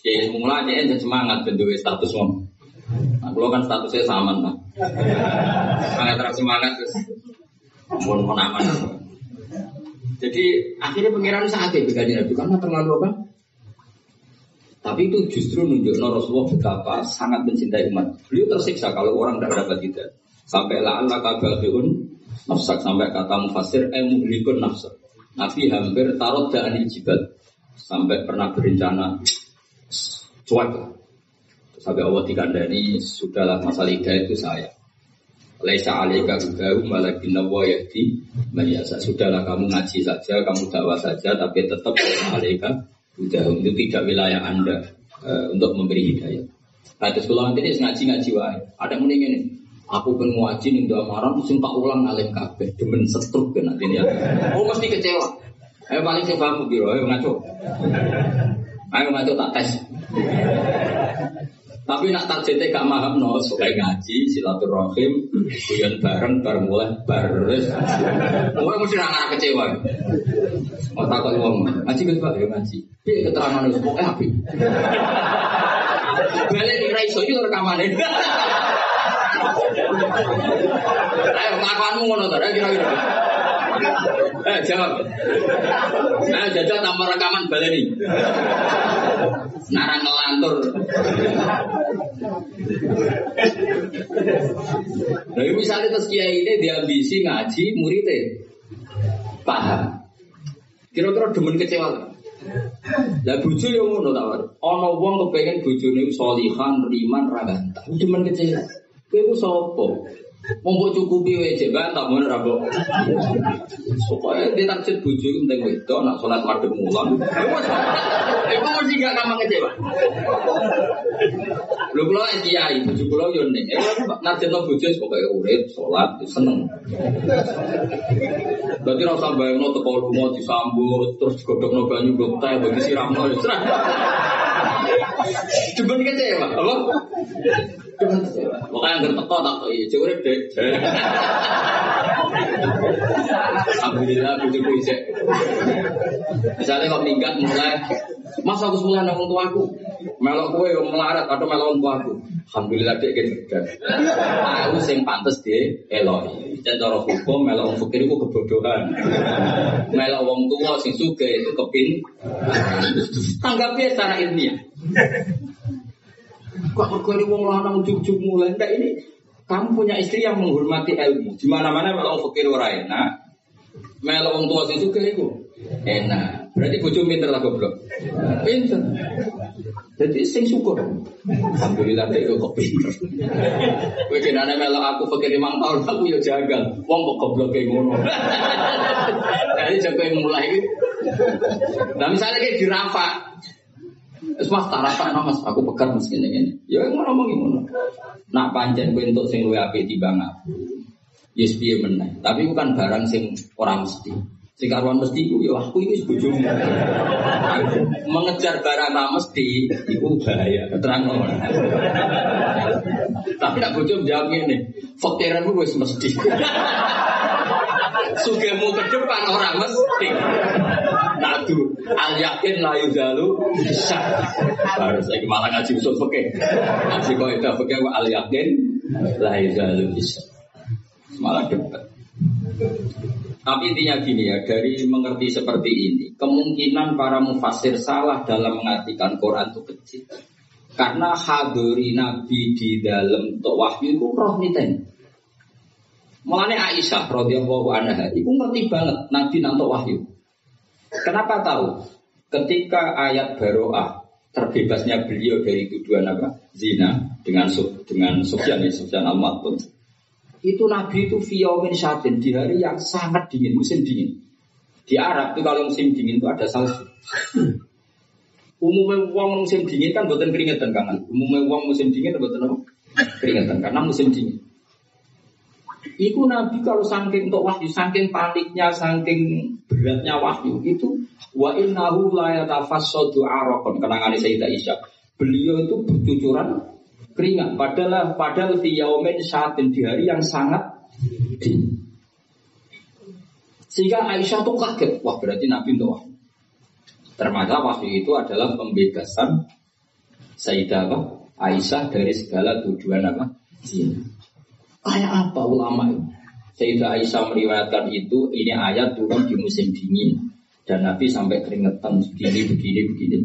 Ya pemula aja semangat bentuk status ngomong. Nah, kalau kan statusnya sama lah. Semangat terus semangat terus. Mohon mohon aman. Jadi akhirnya pengiran sakit begini Nabi karena terlalu apa? Tapi itu justru nunjuk Rasulullah betapa sangat mencintai umat. Beliau tersiksa kalau orang tidak dapat kita. Sampai lah Allah kabahiun nafsak sampai kata mufasir eh muhlikun nafsak. Nabi hampir taruh dan jibal sampai pernah berencana cuaca Sampai Allah dikandani, sudahlah masalah hidayah itu saya. Laisa alaika hudahu malakin nawa yahdi. Sudahlah kamu ngaji saja, kamu dakwah saja, tapi tetap alaika hudahu. Itu tidak wilayah anda uh, untuk memberi hidayah. Nah, terus kalau nanti ngaji-ngaji wae. Ada yang ini, aku pengen ngaji nih doa marah, terus tak ulang alim kabeh, demen setruk kan nanti. Oh mesti kecewa. Ayo paling saya paham biro, ayo ngaco. Ayo ngaco tak tes. Tapi nak targetnya gak paham no, suka ngaji, silaturahim, kuyon bareng, bareng mulai, baris. Mulai mesti nggak kecewa. Mau takut ngomong, ngaji kan pak, ya ngaji. Dia keterangan itu pokoknya api. Balik di raiso itu rekaman ini. Ayo, ngakuanmu ngono tuh, kira-kira. Eh, jawab. Nah, jajal tambah rekaman balik nih. Narang ngelantur. Nah, misalnya terus kiai ini diambisi ngaji muridnya paham. Kira-kira demen kecewa. Lah bojo yo ngono ta, Ana wong kepengin bojone solihan, riman, ra ganteng. Demen kecewa. Kowe ku sapa? Mumpuk cukupi wae cek bantah mun ra kok. Supaya dia target bojo iku penting wedok nak salat madhep mulan. Iku mesti gak gampang kecewa. Lho kula kiai bojo kula yo ning. Eh target no bojo pokoke urip, salat, seneng. Berarti ra usah bayangno teko lunga disambut terus digodhogno banyu blok teh bagi siramno. Cuman kecewa, apa? Makanya nggak teko tak kok iya, cewek deh. Alhamdulillah bujuk bujuk. Misalnya kok minggat mulai, masa aku semula nang aku, melok kue yang melarat atau melok untuk aku. Alhamdulillah dia gitu. Aku sing pantas dia eloi. Dan cara hukum melok wong fakir itu kebodohan. Melok wong tua sing suka itu kepin. Tanggapnya secara ilmiah. Kok ini wong lanang ujug-ujug mulai enggak ini kamu punya istri yang menghormati ilmu. Di mana-mana melok fakir ora enak. Melok wong tua sing itu enak. Berarti bojo pinter lah goblok. Pinter. Jadi sing syukur. Alhamdulillah dia kok pinter. Kowe kenane melok aku fakir tahun aku ya jagal. Wong kok goblok kayak ngono. Jadi jago mulai. Nah misalnya kayak di Wis mas tak mas, aku pekat mas ini ini. Ya ngono ngomong ngono. Nak pancen kowe entuk sing luwih apik timbang aku. Yes piye meneh. Tapi bukan barang sing ora mesti. Sing karuan mesti iku ya aku iki bojomu. Mengejar barang ra mesti iku bahaya. Terang ngono. Tapi nak bojo jawab ngene, fakiranmu wis mesti. Sugemu ke depan orang mesti. Nadu al yakin la yuzalu bisa. Baru saya malah ngaji usul fikih. Ngaji kok itu fikih al yakin la yuzalu bisa. Malah debat. Tapi intinya gini ya, dari mengerti seperti ini, kemungkinan para mufasir salah dalam mengartikan Quran itu kecil. Karena hadiri Nabi di dalam wahyu itu roh niten. Mulane Aisyah radhiyallahu anha itu ngerti banget Nabi nantok wahyu. Kenapa tahu? Ketika ayat baroah terbebasnya beliau dari tuduhan apa? Zina dengan dengan Sufyan ya al Itu Nabi itu fiomin syatin di hari yang sangat dingin, musim dingin. Di Arab itu kalau musim dingin itu ada salju. Umumnya uang musim dingin kan buatan keringetan kangen. Umumnya uang musim dingin buatan apa? Keringetan karena musim dingin. Iku Nabi kalau saking untuk wahyu, saking paniknya, saking beratnya wahyu itu wa innahu la yatafassadu araqan kenangan Sayyidah Isya. Beliau itu bercucuran keringat padahal padahal fi yaumin syatin di hari yang sangat dingin. Sehingga Aisyah tuh kaget, wah berarti Nabi untuk wahyu. Ternyata wahyu itu adalah pembebasan Sayyidah Aisyah dari segala tujuan apa? Zina. Kayak apa ulama itu? Sayyidah Aisyah meriwayatkan itu, ini ayat turun di musim dingin. Dan Nabi sampai keringetan begini, begini, begini.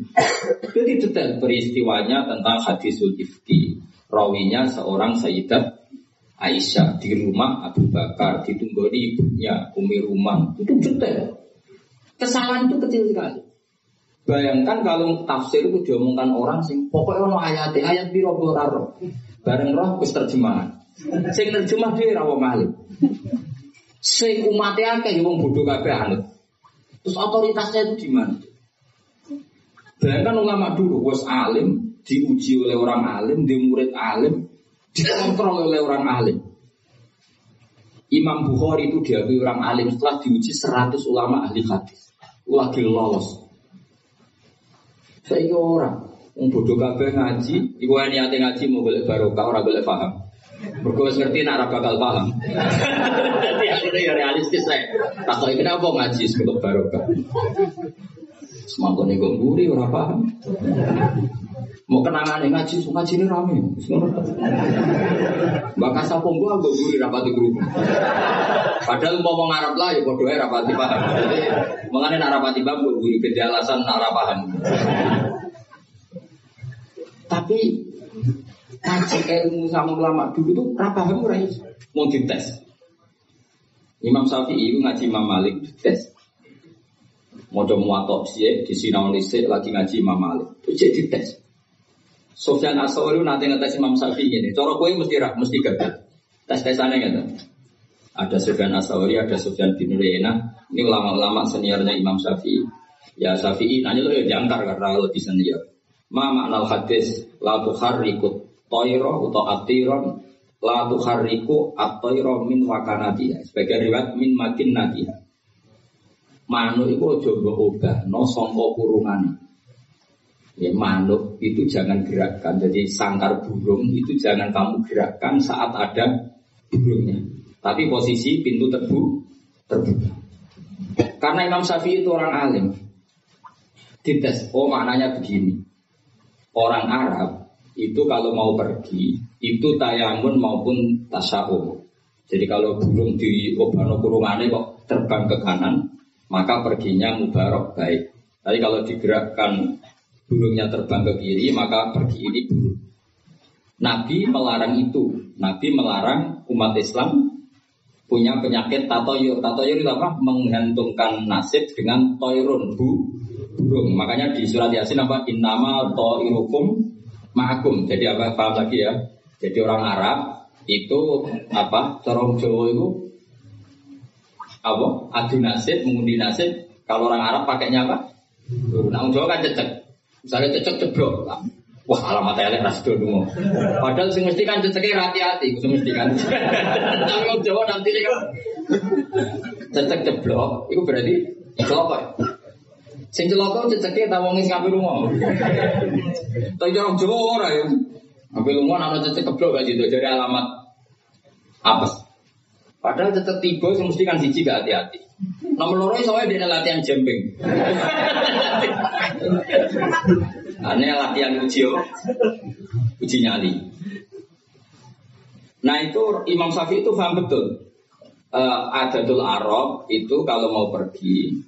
Jadi detail peristiwanya tentang hadisul ifki. Rawinya seorang Sayyidah Aisyah di rumah Abu Bakar, ditunggoni ibunya, Umi Rumah. Itu detail. Kesalahan itu kecil sekali. Bayangkan kalau tafsir itu diomongkan orang sing pokoknya ono ayat ayat biro. Bareng roh terjemahan. Sing nerjemah dhewe ra wong alim. Sing umate akeh ya wong bodoh kabeh anut. Terus otoritasnya itu di mana? Bayangkan ulama dulu wes alim, diuji oleh orang alim, di murid alim, dikontrol oleh orang alim. Imam Bukhari itu diakui orang alim setelah diuji 100 ulama ahli hadis. Lagi lolos. Saya orang, Wong bodoh kabeh ngaji, iku niate ngaji mau boleh barokah ora boleh paham. Mergo ngerti nak bakal paham. Jadi akhirnya ya realistis saya. Tak tahu kenapa ngaji sebelum barokah. Semangkone gue mburi ora paham. Mau kenangan ngaji, so ngaji ini rame. Bakal sapung gua gue guri rapati grup. Padahal mau ngomong Arab lah ya bodohnya rapati paham. Mengenai nak rapati gue guri beda alasan nak paham. Tapi Kaji ilmu sama ulama dulu itu apa kamu rai mau dites. Imam Syafi'i itu ngaji Imam Malik dites. Mau muatok sih di sinau lisik lagi ngaji Imam Malik itu jadi dites. Sofyan Asawari nanti ngetes Imam Syafi'i ini. Cara kue mesti rak, mesti gagal. Tes tesannya gitu. Ada Sofyan Asawari, ada Sofyan bin Rena. Ini ulama-ulama seniornya Imam Syafi'i. Ya Syafi'i nanya lo ya jangkar karena lebih senior. Ma makna hadis la tukharrikut toiro atau atiron la tuhariku atoiro min wakanatiha. Sebagai riwayat min makin natiha manuk itu coba ubah no songko kurungan ya manuk itu jangan gerakkan. Jadi sangkar burung itu jangan kamu gerakkan saat ada burungnya. Tapi posisi pintu terbu terbuka. Karena Imam Syafi'i itu orang alim. Dites oh maknanya begini. Orang Arab itu kalau mau pergi itu tayamun maupun tasaum. Jadi kalau burung di obano kurungannya kok terbang ke kanan, maka perginya mubarok baik. Tapi kalau digerakkan burungnya terbang ke kiri, maka pergi ini burung. Nabi melarang itu. Nabi melarang umat Islam punya penyakit tatoyur. Tatoyur itu apa? Menggantungkan nasib dengan toirun, bu, burung. Makanya di surat Yasin apa? Innama toirukum ma'akum. Jadi apa paham lagi ya? Jadi orang Arab itu apa? Corong Jawa itu apa? Adu nasib, mengundi nasib. Kalau orang Arab pakainya apa? Nah, Jawa kan cecek. Misalnya cecek cebrok. Wah, alamat elek rasdo dulu. Padahal sing mesti kan hati-hati, sing mesti kan. Tapi Jawa nanti kan cecek ceblok, itu berarti ya? Sing celaka ceceke ta wong sing ngapi lunga. Tapi jorong Jawa ora ya. Ngapi lunga ana cecek keblok gak gitu dari alamat apes. Padahal tetep tiba sing mesti kan siji gak hati-hati. Nomor loro soalnya dia latihan jemping. Aneh latihan uji uji nyali. Nah itu Imam Syafi'i itu paham betul. Uh, Adatul Arab itu kalau mau pergi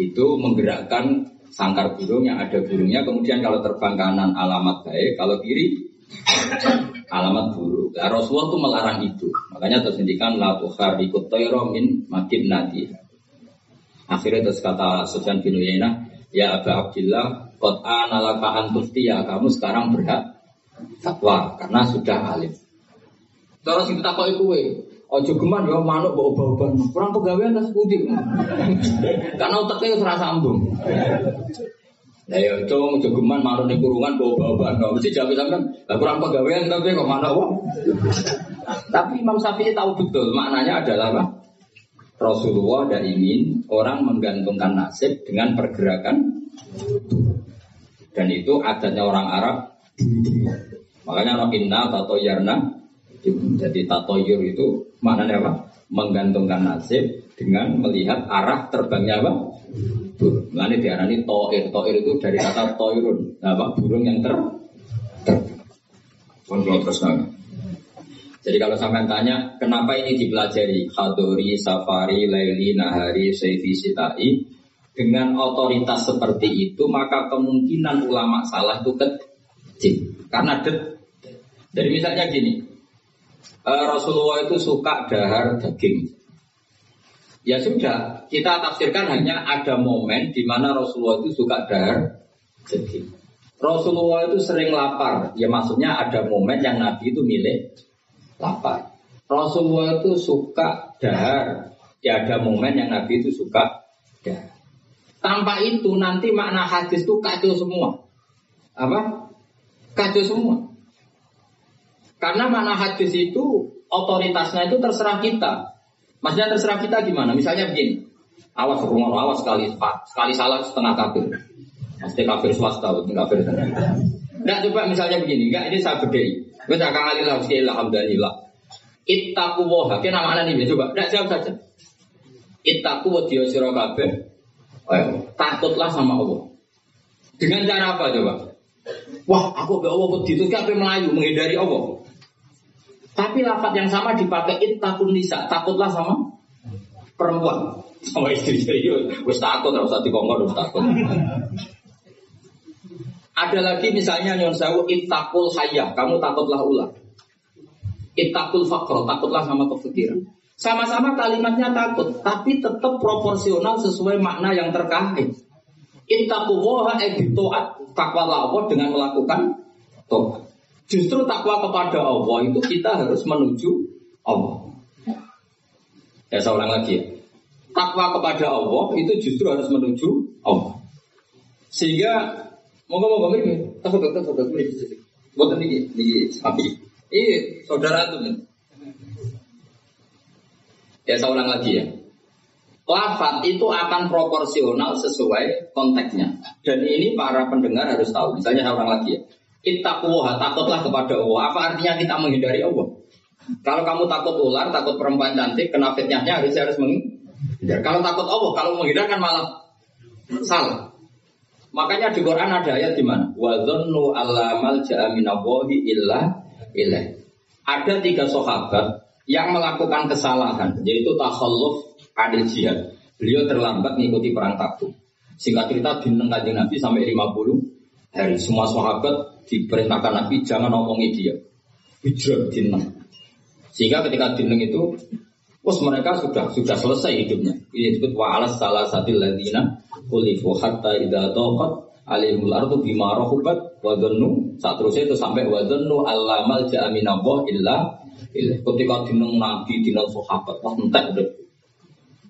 itu menggerakkan sangkar burung yang ada burungnya. Kemudian kalau terbang kanan alamat baik. Kalau kiri alamat buruk. Nah, Rasulullah itu melarang itu. Makanya tersendikan la ikut min makin nadi. Akhirnya terus kata Sufyan bin ya Abu Abdillah, kot analaka antufti ya kamu sekarang berhak fatwa karena sudah alim. Terus kita kok kue, ojo geman ya manuk bawa bawa kurang pegawai atas putih. karena otaknya serasa ambung. Nah ya cung jogeman marun di kurungan bawa bawa nggak mesti jawab sampean. Lah kurang pegawai tapi kok mana wong. Tapi Imam Syafi'i tahu betul maknanya adalah apa? Rasulullah tidak ingin orang menggantungkan nasib dengan pergerakan dan itu adanya orang Arab makanya inna tato yarna jadi tatoyur itu maknanya apa menggantungkan nasib dengan melihat arah terbangnya apa burung makanya diarani toir toir itu dari kata toirun apa burung yang ter ter terus jadi kalau sampai tanya, kenapa ini dipelajari? Khadori, Safari, Laili, Nahari, Saifi, Sitai. Dengan otoritas seperti itu, maka kemungkinan ulama salah itu kecil. Karena det. Jadi misalnya gini, eh, Rasulullah itu suka dahar daging. Ya sudah, kita tafsirkan hanya ada momen di mana Rasulullah itu suka dahar daging. Rasulullah itu sering lapar, ya maksudnya ada momen yang Nabi itu milik lapar. Rasulullah itu suka dahar. Ya ada momen yang Nabi itu suka dahar. Tanpa itu nanti makna hadis itu kacau semua. Apa? Kacau semua. Karena makna hadis itu otoritasnya itu terserah kita. Maksudnya terserah kita gimana? Misalnya begini. Awas rumah awas sekali sekali salah setengah kafir. Pasti kafir swasta, bukan kafir tengah. Enggak coba misalnya begini, enggak ini saya bedai. Wes akang alillah alhamdulillah. Ittaku woha, kena mana nih coba, tidak jawab saja. Ittaku wadiyo siro kabeh, takutlah sama Allah. Dengan cara apa coba? Wah, aku be Allah itu kabeh melayu menghindari Allah. Tapi lafat yang sama dipakai ittaqun nisa, takutlah sama perempuan. Sama istri yo, wis takut, ora usah dikongkon, wis takut. Ada lagi misalnya nyon sawu itakul hayah, kamu takutlah ular. Itakul fakro, takutlah sama kefikiran. Sama-sama kalimatnya takut, tapi tetap proporsional sesuai makna yang terkait. Ittaqullaha ebitoat takwa Allah dengan melakukan tobat. Justru takwa kepada Allah itu kita harus menuju Allah. Ya seorang lagi ya. Takwa kepada Allah itu justru harus menuju Allah. Sehingga Monggo monggo mriki. Takut takut takut mriki. Boten niki niki sapi. Iya, saudara tuh. Ya saya ulang lagi ya. Lafat itu akan proporsional sesuai konteksnya. Dan ini para pendengar harus tahu. Misalnya saya ulang lagi ya. Ittaquwa, takutlah kepada Allah. Apa artinya kita menghindari Allah? Kalau kamu takut ular, takut perempuan cantik, kena fitnahnya harus harus menghindar. Kalau takut Allah, kalau menghindar kan malah salah. Makanya di Quran ada ayat di mana? Wa dzannu allamal ja'aminallahi illa ilaih. Ada tiga sahabat yang melakukan kesalahan, yaitu takhalluf adil jihad. Beliau terlambat mengikuti perang Tabuk. Singkat cerita di kanjeng Nabi sampai 50 hari. Semua sahabat diperintahkan Nabi jangan ngomongi dia. Hijrah dineng. Sehingga ketika dineng itu Terus mereka sudah sudah selesai hidupnya. Ini disebut wa alas salah satu ladina kulifu hatta idza taqat alimul ardu bima rahubat wa dhannu saat terus itu sampai wa dhannu allamal ja'a minallah illa illa ketika dineng nabi dineng sahabat pas entek udah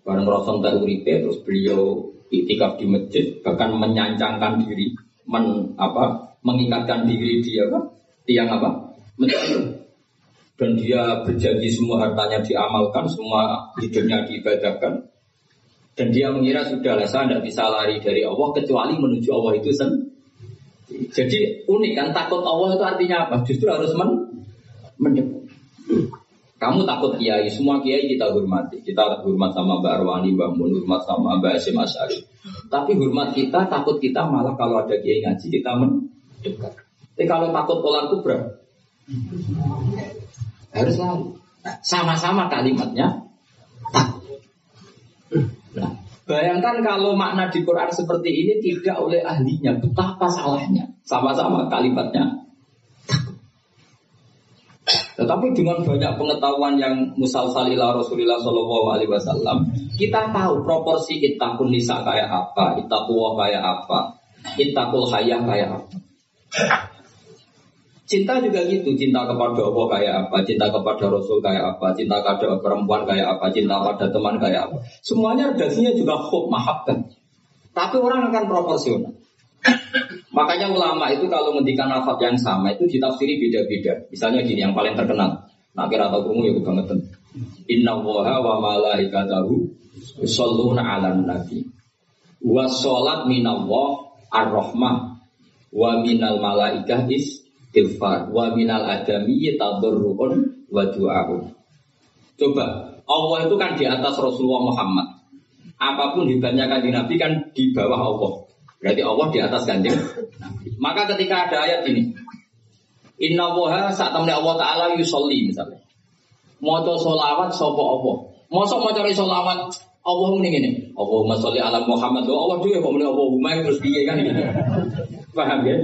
bareng rasa entek uripe terus beliau itikaf di masjid bahkan menyancangkan diri men apa mengikatkan diri dia apa tiang apa dan dia berjanji semua hartanya diamalkan, semua hidupnya diibadahkan. Dan dia mengira sudah lah saya tidak bisa lari dari Allah kecuali menuju Allah itu sendiri. Jadi unik kan takut Allah itu artinya apa? Justru harus men mendekat. Kamu takut kiai, semua kiai kita hormati. Kita hormat sama Mbak Arwani, Mbak Mun, hormat sama Mbak Asim Asyari. Tapi hormat kita, takut kita malah kalau ada kiai ngaji kita mendekat. Tapi kalau takut polar kubra, harus lari. Sama-sama kalimatnya Nah, bayangkan kalau makna di Quran seperti ini tidak oleh ahlinya, betapa salahnya. Sama-sama kalimatnya Tetapi dengan banyak pengetahuan yang musalsalila Rasulullah Shallallahu Alaihi Wasallam, kita tahu proporsi itakun nisa kayak apa, itakuwa kayak apa, itakul hayah kayak apa. Cinta juga gitu, cinta kepada Allah kayak apa, cinta kepada Rasul kayak apa, cinta kepada perempuan kayak apa, cinta pada teman kayak apa. Semuanya redaksinya juga khub, mahabkan. Tapi orang akan proporsional. Makanya ulama itu kalau menghentikan nafat yang sama itu ditafsiri beda-beda. Misalnya gini, yang paling terkenal. Nah kira tahu kamu ya banget. Inna waha wa malaikatahu yusalluna ala nabi. Wa sholat minallah ar-rahmah. Wa minal malaikah istighfar. Wa minal adami tadurru'un wa du'ahun. Coba, Allah itu kan di atas Rasulullah Muhammad. Apa pun hebatnya kan Nabi kan di bawah Allah. Berarti Allah di atas kanjeng. Maka ketika ada ayat ini, Inna woha saat temen Allah Ta'ala yusolli misalnya. Moco solawat sopo Allah. Mosok mau cari solawat Allah ini ini. Allahumma sholli ala Muhammad. Oh, Allah dia kok muni Allahumma terus piye kan gitu. Paham ya?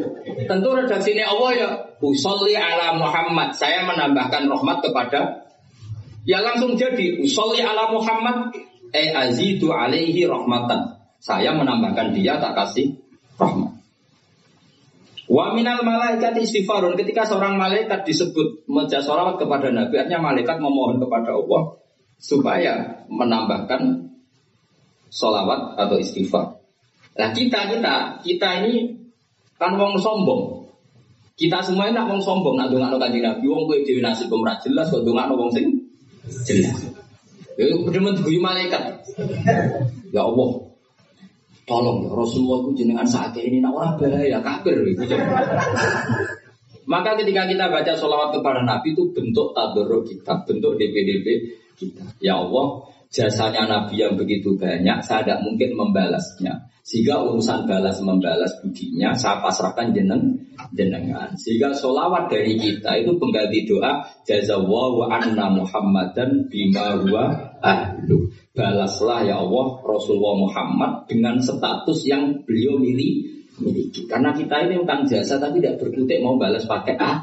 Tentu redaksinya Allah ya usolli ala Muhammad. Saya menambahkan rahmat kepada ya langsung jadi usolli ala Muhammad eh azidu alaihi rahmatan. Saya menambahkan dia tak kasih rahmat. Wa minal malaikat istighfarun ketika seorang malaikat disebut menjasolawat kepada Nabi artinya malaikat memohon kepada Allah supaya menambahkan solawat atau istighfar. Nah kita kita kita ini kan wong sombong. Kita semua nak wong sombong nak dongakno kanjeng Nabi wong kowe dhewe nasib ora jelas kok dongakno wong sing jelas. Ya bener malaikat. Ya Allah, Tolong ya Rasulullah itu jenengan saat ini nak orang bahaya kafir gitu. Maka ketika kita baca sholawat kepada Nabi itu bentuk tadarruk kita, bentuk DPDP kita. Ya Allah, jasanya Nabi yang begitu banyak, saya tidak mungkin membalasnya. Sehingga urusan balas membalas budinya saya pasrahkan jeneng jenengan. Sehingga sholawat dari kita itu pengganti doa jazawallahu anna Muhammadan bima huwa ahlu. Balaslah ya Allah Rasulullah Muhammad dengan status yang beliau milih miliki. Karena kita ini utang jasa tapi tidak berkutik mau balas pakai ah.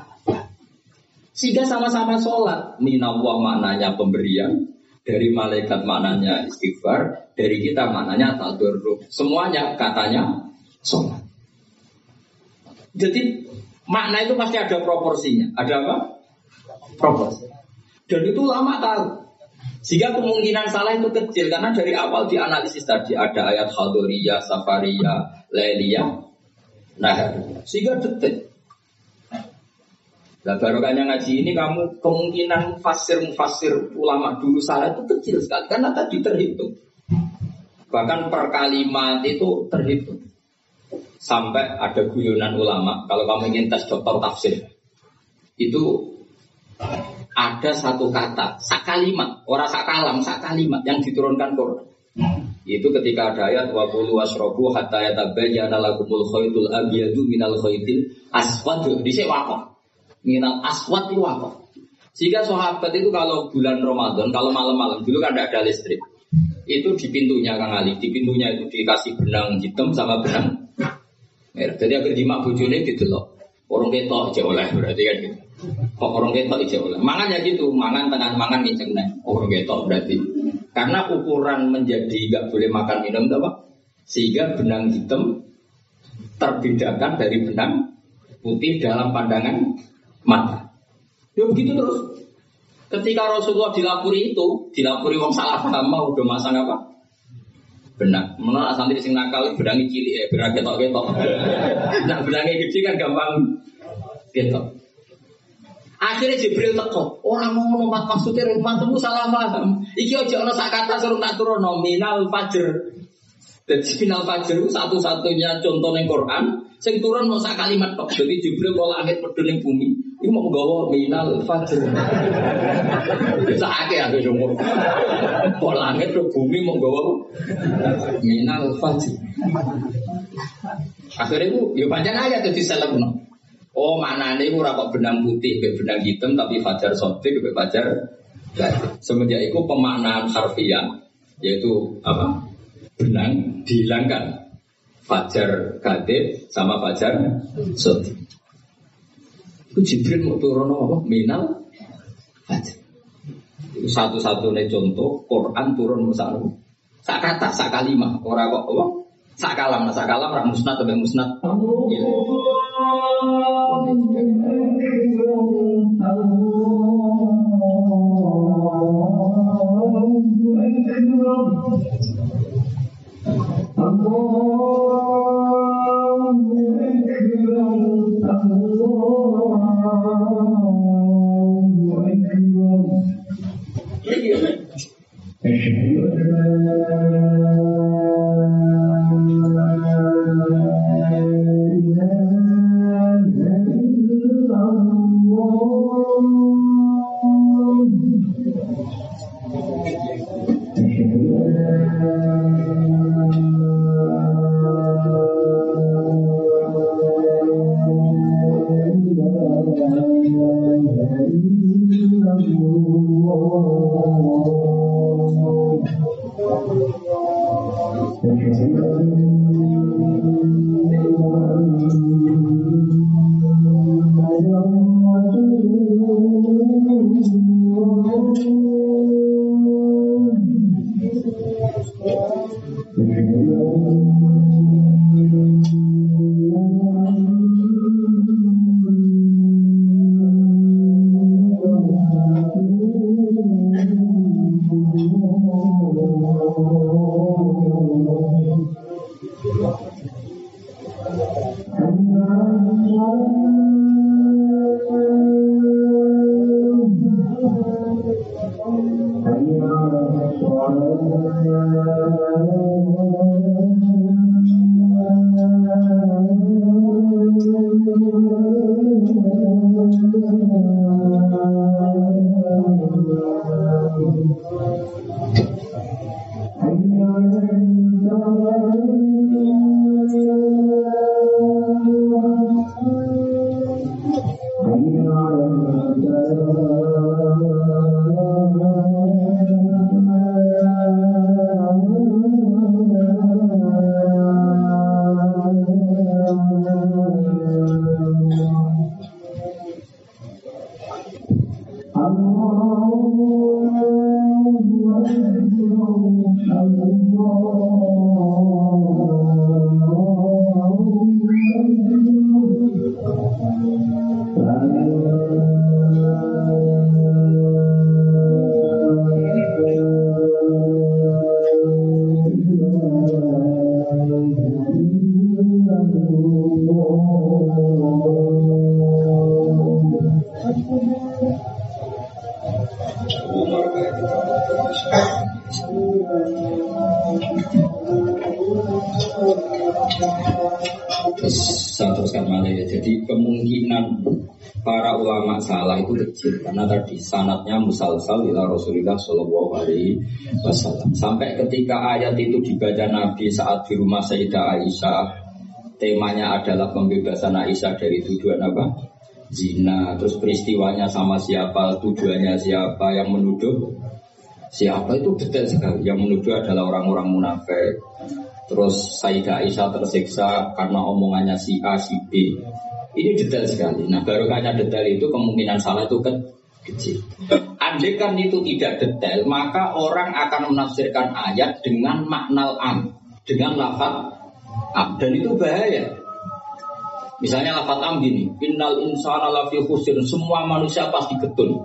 Sehingga sama-sama sholat. Minallah maknanya pemberian, dari malaikat maknanya istighfar, dari kita maknanya tadarruk. Semuanya katanya sholat. Jadi makna itu pasti ada proporsinya. Ada apa? Proporsi. Dan itu lama tahu. Sehingga kemungkinan salah itu kecil karena dari awal dianalisis tadi ada ayat Khadoriyah, Safariyah, Lailiyah. Nah, sehingga detik. Nah barokahnya ngaji ini kamu kemungkinan fasir fasir ulama dulu salah itu kecil sekali karena tadi terhitung. Bahkan per kalimat itu terhitung. Sampai ada guyonan ulama, kalau kamu ingin tes dokter tafsir, itu ada satu kata, sakalimat, orang sakalam, sakalimat yang diturunkan Quran. Itu ketika ada ayat wa qulu wasrobu hatta yatabayyana lakumul khaytul abyadu minal khaytil aswad. Dhisik wakaf minal aswat itu apa? Sehingga sahabat itu kalau bulan Ramadan, kalau malam-malam dulu kan tidak ada listrik. Itu di pintunya Kang Ali, di pintunya itu dikasih benang hitam sama benang merah. Jadi agar dimak bojone loh. Orang ketok aja oleh berarti kan gitu. Kok orang ketok aja oleh. Mangan ya gitu, mangan tengah mangan nginceng nih. Orang ketok berarti. Karena ukuran menjadi nggak boleh makan minum apa? Sehingga benang hitam terbedakan dari benang putih dalam pandangan mata. Ya begitu terus. Ketika Rasulullah dilapuri itu, dilapuri wong salah paham udah masang apa? Benar. Menurut santri sing nakal berani cilik ya, berani ketok ketok. nah berani gede kan gampang ketok. Akhirnya Jibril teko, orang mau ngomong maksudnya rumah temu salah paham. Iki ojo ono sak kata suruh tak turun nominal fajr. Dan final fajr satu-satunya contoh yang Quran Sing turun mau sak kalimat tok. Jadi Jibril kalau langit pedun ning bumi, ini mau nggawa minal fajr. Bisa akeh aku jumur. Kok langit ke bumi mau nggawa minal fajr. Akhirnya itu, ya panjang aja tuh no. Oh mana nih ora kok benang putih, be benang hitam tapi fajar sotik, be fajar. Semenjak itu pemaknaan harfiah yaitu apa? Benang dihilangkan Fajar Kadib sama Fajar Soti. Itu Jibril mau turun apa? Minal Itu satu-satunya contoh Quran turun misalnya sak kata, sak kalimah, orang kok apa? Sak kalam, sak kalam orang musnad atau musnad. Ya. Tadi sanatnya musalsal ila Rasulullah Shallallahu Alaihi Wasallam. Sampai ketika ayat itu dibaca Nabi saat di rumah Sayyidah Aisyah, temanya adalah pembebasan Aisyah dari tuduhan apa? Zina. Terus peristiwanya sama siapa, tujuannya siapa yang menuduh siapa itu detail sekali. Yang menuduh adalah orang-orang munafik. Terus Sayyidah Aisyah tersiksa karena omongannya si A, si B. Ini detail sekali. Nah, barokahnya detail itu kemungkinan salah itu kan kecil. Andai kan itu tidak detail, maka orang akan menafsirkan ayat dengan makna am, dengan lafaz am, dan itu bahaya. Misalnya lafaz am gini, innal insana lafi khusir, semua manusia pasti getun.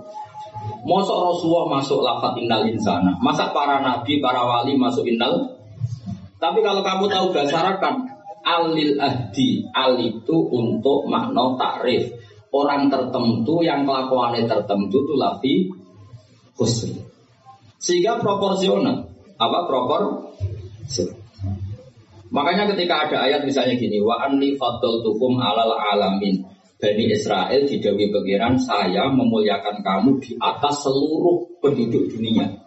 Masa Rasulullah masuk lafaz innal insana, masa para nabi, para wali masuk innal? Tapi kalau kamu tahu bahasa kan alil ahdi, al itu untuk makna takrif orang tertentu yang kelakuannya tertentu itu lafi khusri. Sehingga proporsional. Apa propor? Makanya ketika ada ayat misalnya gini, wa anli fadl tukum alal alamin. Bani Israel di Dewi Pengiran, saya memuliakan kamu di atas seluruh penduduk dunia.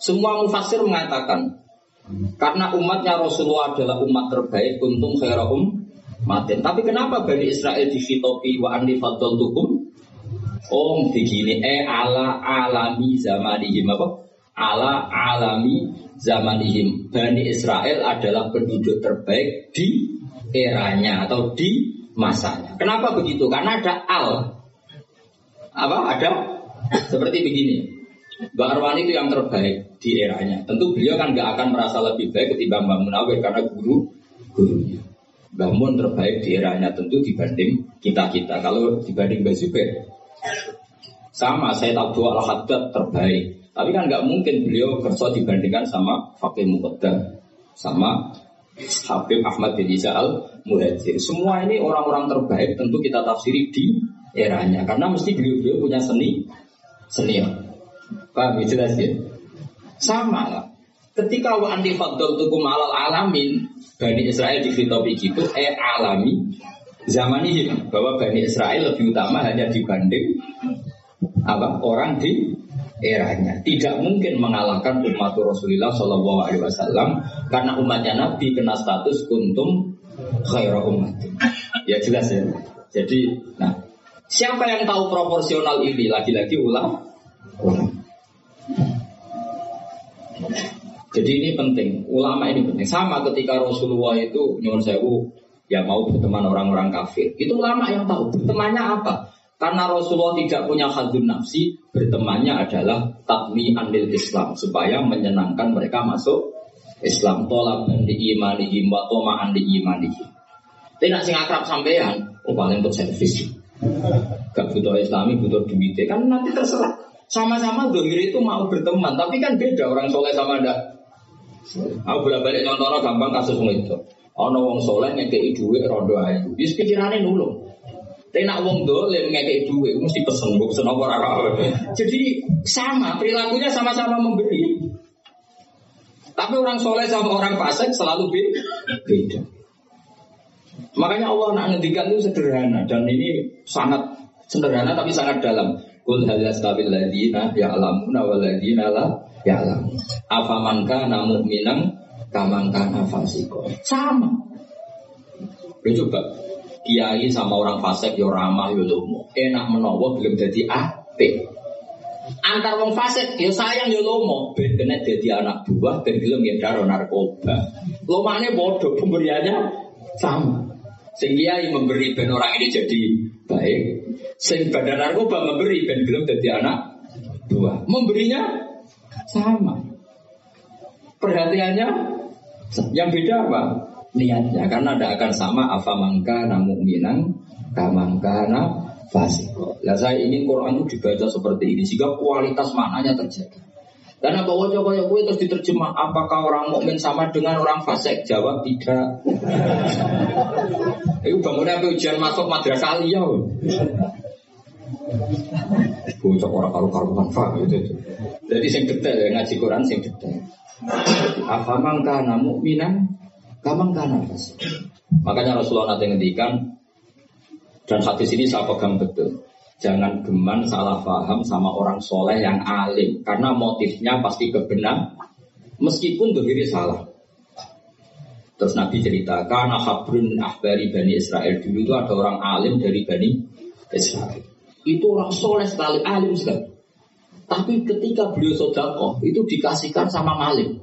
Semua mufasir mengatakan, karena umatnya Rasulullah adalah umat terbaik, untung khairahum maten. Tapi kenapa Bani Israel di fitopi wa anni fadl tukum? Oh begini, eh ala alami zamanihim apa? Ala alami zamanihim. Bani Israel adalah penduduk terbaik di eranya atau di masanya. Kenapa begitu? Karena ada al. Apa? Ada Seperti begini, Mbak Arwani itu yang terbaik di eranya. Tentu beliau kan nggak akan merasa lebih baik ketimbang Mbak Munawir karena guru gurunya. Mbak Mun terbaik di eranya tentu dibanding kita-kita. Kalau dibanding Mbak Zubair, sama saya tahu dua al-haddad terbaik. Tapi kan nggak mungkin beliau kerja dibandingkan sama Fakih Muqaddam, sama Habib Ahmad bin Isa al Muhajir. Semua ini orang-orang terbaik tentu kita tafsiri di eranya karena mesti beliau-beliau punya seni senior. Paham ya jelas ya? Sama lah. Ketika wa anti tukum alal alamin Bani Israel di Fitopi gitu eh alami zaman ini bahwa Bani Israel lebih utama hanya dibanding apa orang di eranya. Tidak mungkin mengalahkan umat Rasulullah Shallallahu Alaihi Wasallam karena umatnya Nabi kena status kuntum khairah umat ya jelas ya. Jadi nah siapa yang tahu proporsional ini? Lagi-lagi ulang jadi ini penting ulama ini penting sama ketika Rasulullah itu nyuwun sewu ya mau berteman orang-orang kafir itu ulama yang tahu bertemannya apa karena Rasulullah tidak punya hadun nafsi, bertemannya adalah takmi andil Islam supaya menyenangkan mereka masuk Islam. Tolak di imanihim wa toma andi imanihim. Tapi nak sing akrab sampean, oh paling untuk servis. Gak butuh Islami, butuh duit. Kan nanti terserah. Sama-sama dohir itu mau berteman, tapi kan beda orang soleh sama anda. Aku bolak balik contohnya gampang kasus itu. Ono wong soleh ngekei duit rondo ayu. Yus pikirannya nulung. Tapi nak wong dolim ngekei duit, mesti pesen, gue pesen apa rara. Jadi sama, perilakunya sama-sama memberi. Tapi orang soleh sama orang fasik selalu beda. Makanya Allah nak ngendikan itu sederhana dan ini sangat sederhana tapi sangat dalam. Kul hal yastabil ladina ya'lamuna wal ladina la ya'lam. Afaman kana mu'minan kaman kana fasiko. Sama. Lu coba kiai sama orang fasik yo ramah yo lomo. Enak menowo belum jadi ape. Antar wong fasik yo sayang yo lomo, ben kena jadi anak buah ben gelem ya daro narkoba. Lomane bodoh pemberiannya sama. Sing kiai memberi ben orang ini jadi baik. Sing badan narkoba memberi ben gelem jadi anak buah. Memberinya sama. Perhatiannya yang beda apa? niatnya karena tidak akan sama apa mangka namu minang kamangka na fasiko. Lah saya ingin Quran itu dibaca seperti ini sehingga kualitas maknanya terjaga. Karena bahwa coba ya terus diterjemah apakah orang mukmin sama dengan orang fasik? Jawab tidak. Itu bangunnya apa ujian masuk madrasah aliyah. Bocah orang karu-karuan faham itu. Jadi sing detail ya ngaji Quran sing detail. Apa mangka namu minang Kamang kanafas. Makanya Rasulullah nanti ngendikan dan hadis ini saya pegang betul. Jangan geman salah paham sama orang soleh yang alim karena motifnya pasti kebenar meskipun diri salah. Terus Nabi cerita karena habrun ahbari bani Israel dulu itu ada orang alim dari bani Israel. Itu orang soleh sekali alim sekali. Tapi ketika beliau sodako itu dikasihkan sama maling.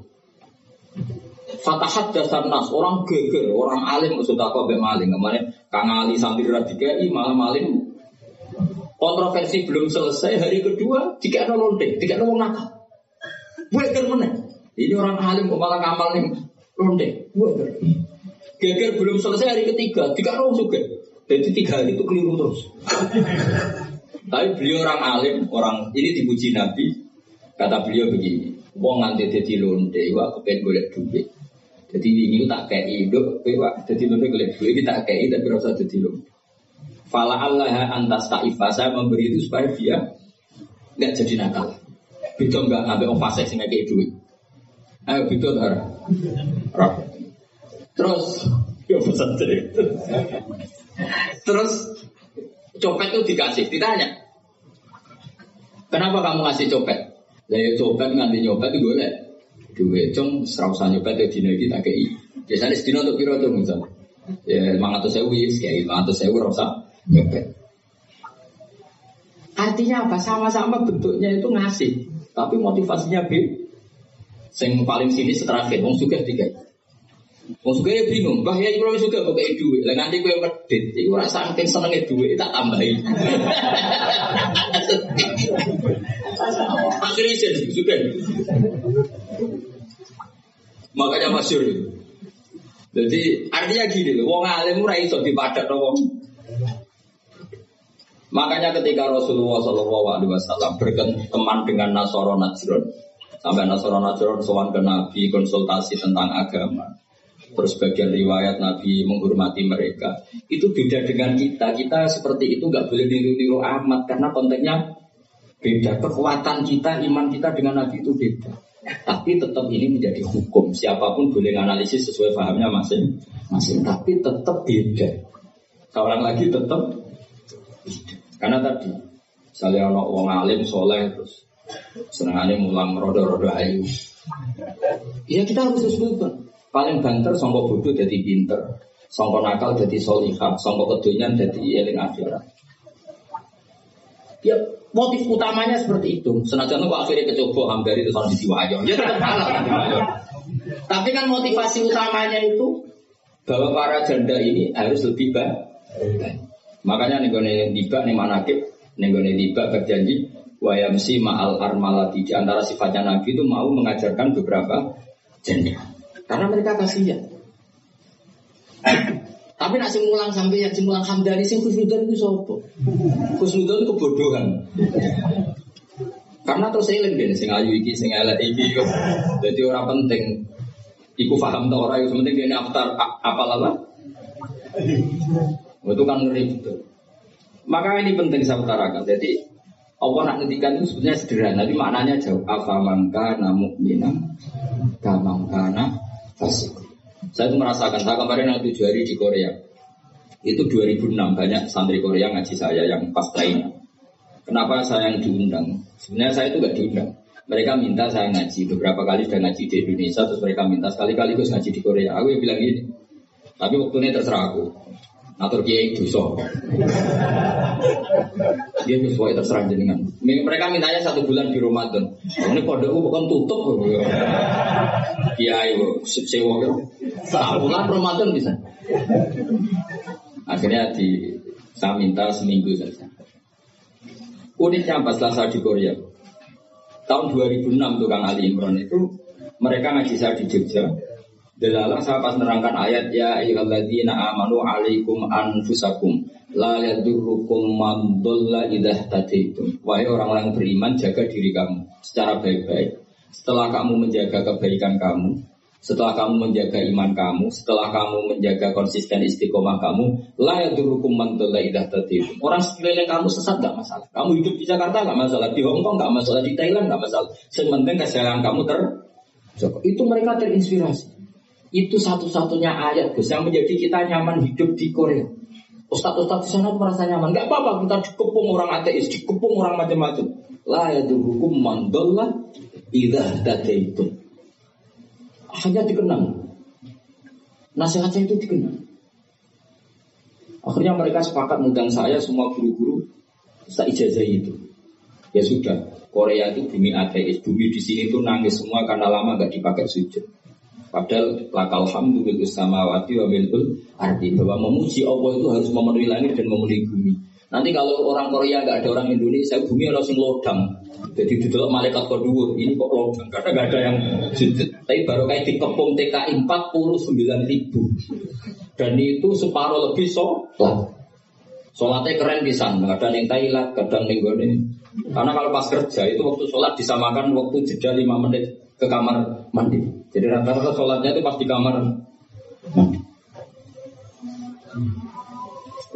Fatahat dasar nas orang geger, orang alim sudah kau maling kemarin Kang Ali sambil radikai malah maling. Kontroversi belum selesai hari kedua tiga nol lonte, tiga nol nakal. Buat mana? Ini orang alim malah ngamal nih. Buat Geger belum selesai hari ketiga, tiga nol juga. Jadi tiga hari itu keliru terus. Tapi beliau orang alim, orang ini dipuji Nabi. Kata beliau begini, Wong nganti dadi lonte, wah kepen golek duit. Jadi ini tak kayak hidup, pak. Jadi lebih kelihatan duit kita kayak tapi rasa jadi lo. Fala Allah antas ta'ifa saya memberi itu supaya dia nggak jadi nakal. Itu nggak ngambil fase sih kayak duit. Ayo darah. Terus ya pesan Terus copet itu dikasih, ditanya. Kenapa kamu ngasih copet? Lah ya copet nganti nyopet itu boleh. Duit cung serausan nyopet ya dino iki tak kei. Biasanya sedino untuk kira tuh misal ya lima ratus sewu ya kayak lima ratus sewu rasa nyopet. Artinya apa? Sama-sama bentuknya itu ngasih tapi motivasinya b sing paling sini terakhir wong suka tiga Wong suka ya bingung, bah ya kalau suka pakai duit, lah nanti gue medit, itu rasa angin senengnya duit tak tambahin. Masuk isin juga. Makanya masyur. Jadi artinya gini loh, wong alim ora iso dipadat wong. Makanya ketika Rasulullah Shallallahu Alaihi Wasallam berteman dengan Nasoro Najron, sampai Nasoro Najron sowan ke Nabi konsultasi tentang agama, terus bagian riwayat Nabi menghormati mereka, itu beda dengan kita. Kita seperti itu nggak boleh niru-niru amat karena konteksnya beda. Kekuatan kita, iman kita dengan Nabi itu beda. Tapi tetap ini menjadi hukum. Siapa pun boleh analisis sesuai pahamnya masing-masing. Tapi tetap beda. Seorang lagi tetap beda. Karena tadi, misalnya ono wong alim soleh terus senengane mulang rodo-rodo ayu. Ya kita harus sesuai. Paling banter songkok bodoh jadi pinter, songkok nakal jadi solihah, songkok kedunian jadi eling akhirat. Ya motif utamanya seperti itu. Senajan kok akhirnya kecoba hampir itu soal diwayo. Ya tetap Tapi kan motivasi utamanya itu bahwa para janda ini harus lebih baik. Makanya nih gue tiba nih manakib, nih gue tiba berjanji wayamsi ma'al armalati di antara sifatnya Nabi itu mau mengajarkan beberapa janda. Karena mereka kasihan. Tapi nak sing mulang sampai yang mulang hamdani sing khusnudan itu sopo. Khusnudan itu kebodohan. Karena terus eling deh sing ayu iki sing elek iki Jadi orang penting iku paham tau ora itu penting dia aftar apa apa. Itu kan ngeri betul. Maka ini penting saya utarakan. Jadi Allah nak ngedikan itu sebenarnya sederhana, tapi maknanya jauh. Apa mangka namu minam, kamangkana fasik. Saya itu merasakan, saya kemarin yang tujuh hari di Korea. Itu 2006 banyak santri Korea ngaji saya yang pas lainnya. Kenapa saya yang diundang? Sebenarnya saya itu gak diundang. Mereka minta saya ngaji beberapa kali sudah ngaji di Indonesia, terus mereka minta sekali-kali gue ngaji di Korea. Aku yang bilang gini, tapi waktunya terserah aku. Atur kiai so. Dia sesuai terserah jenengan. Mereka mintanya satu bulan di Ramadan. Ini kode bukan tutup. Kiai sewa Satu bulan Ramadan bisa. Akhirnya di saya minta seminggu saja. Uniknya pas saya di Korea. Tahun 2006 tukang Ali Imran itu mereka ngaji saya di Jogja Delalah saya pas nerangkan ayat ya ayyuhalladzina amanu alaikum anfusakum la yadurrukum man dhalla idah tadaitum. Wahai orang-orang beriman jaga diri kamu secara baik-baik. Setelah kamu menjaga kebaikan kamu, setelah kamu menjaga iman kamu, setelah kamu menjaga konsisten istiqomah kamu, la yadurrukum man dhalla idah tadaitum. Orang sekeliling kamu sesat gak masalah. Kamu hidup di Jakarta gak masalah, di Hongkong gak masalah, di Thailand gak masalah. Sementing kesehatan kamu ter itu mereka terinspirasi. Itu satu-satunya ayat Gus yang menjadi kita nyaman hidup di Korea. Ustadz-ustadz di sana merasa nyaman. Gak apa-apa kita dikepung orang ateis, dikepung orang macam-macam. La ya hukum mandolla idah itu. Hanya dikenang. Nasihatnya itu dikenang. Akhirnya mereka sepakat mengundang saya semua guru-guru saya ijazah itu. Ya sudah, Korea itu bumi ateis, bumi di sini itu nangis semua karena lama gak dipakai sujud. Padahal lakal hamdu bil samawati wa milkul arti bahwa memuji Allah itu harus memenuhi langit dan memenuhi bumi. Nanti kalau orang Korea nggak ada orang Indonesia, bumi harus sing lodang. Jadi di dalam malaikat kedua ini kok lodang karena nggak ada yang sujud. Tapi baru kayak dikepung TKI 49 ribu dan itu separuh lebih sholat. Sholatnya keren bisa, kadang yang Thailand, kadang yang Karena kalau pas kerja itu waktu sholat disamakan waktu jeda 5 menit ke kamar mandi. Jadi rata-rata sholatnya itu pas di kamar mandi.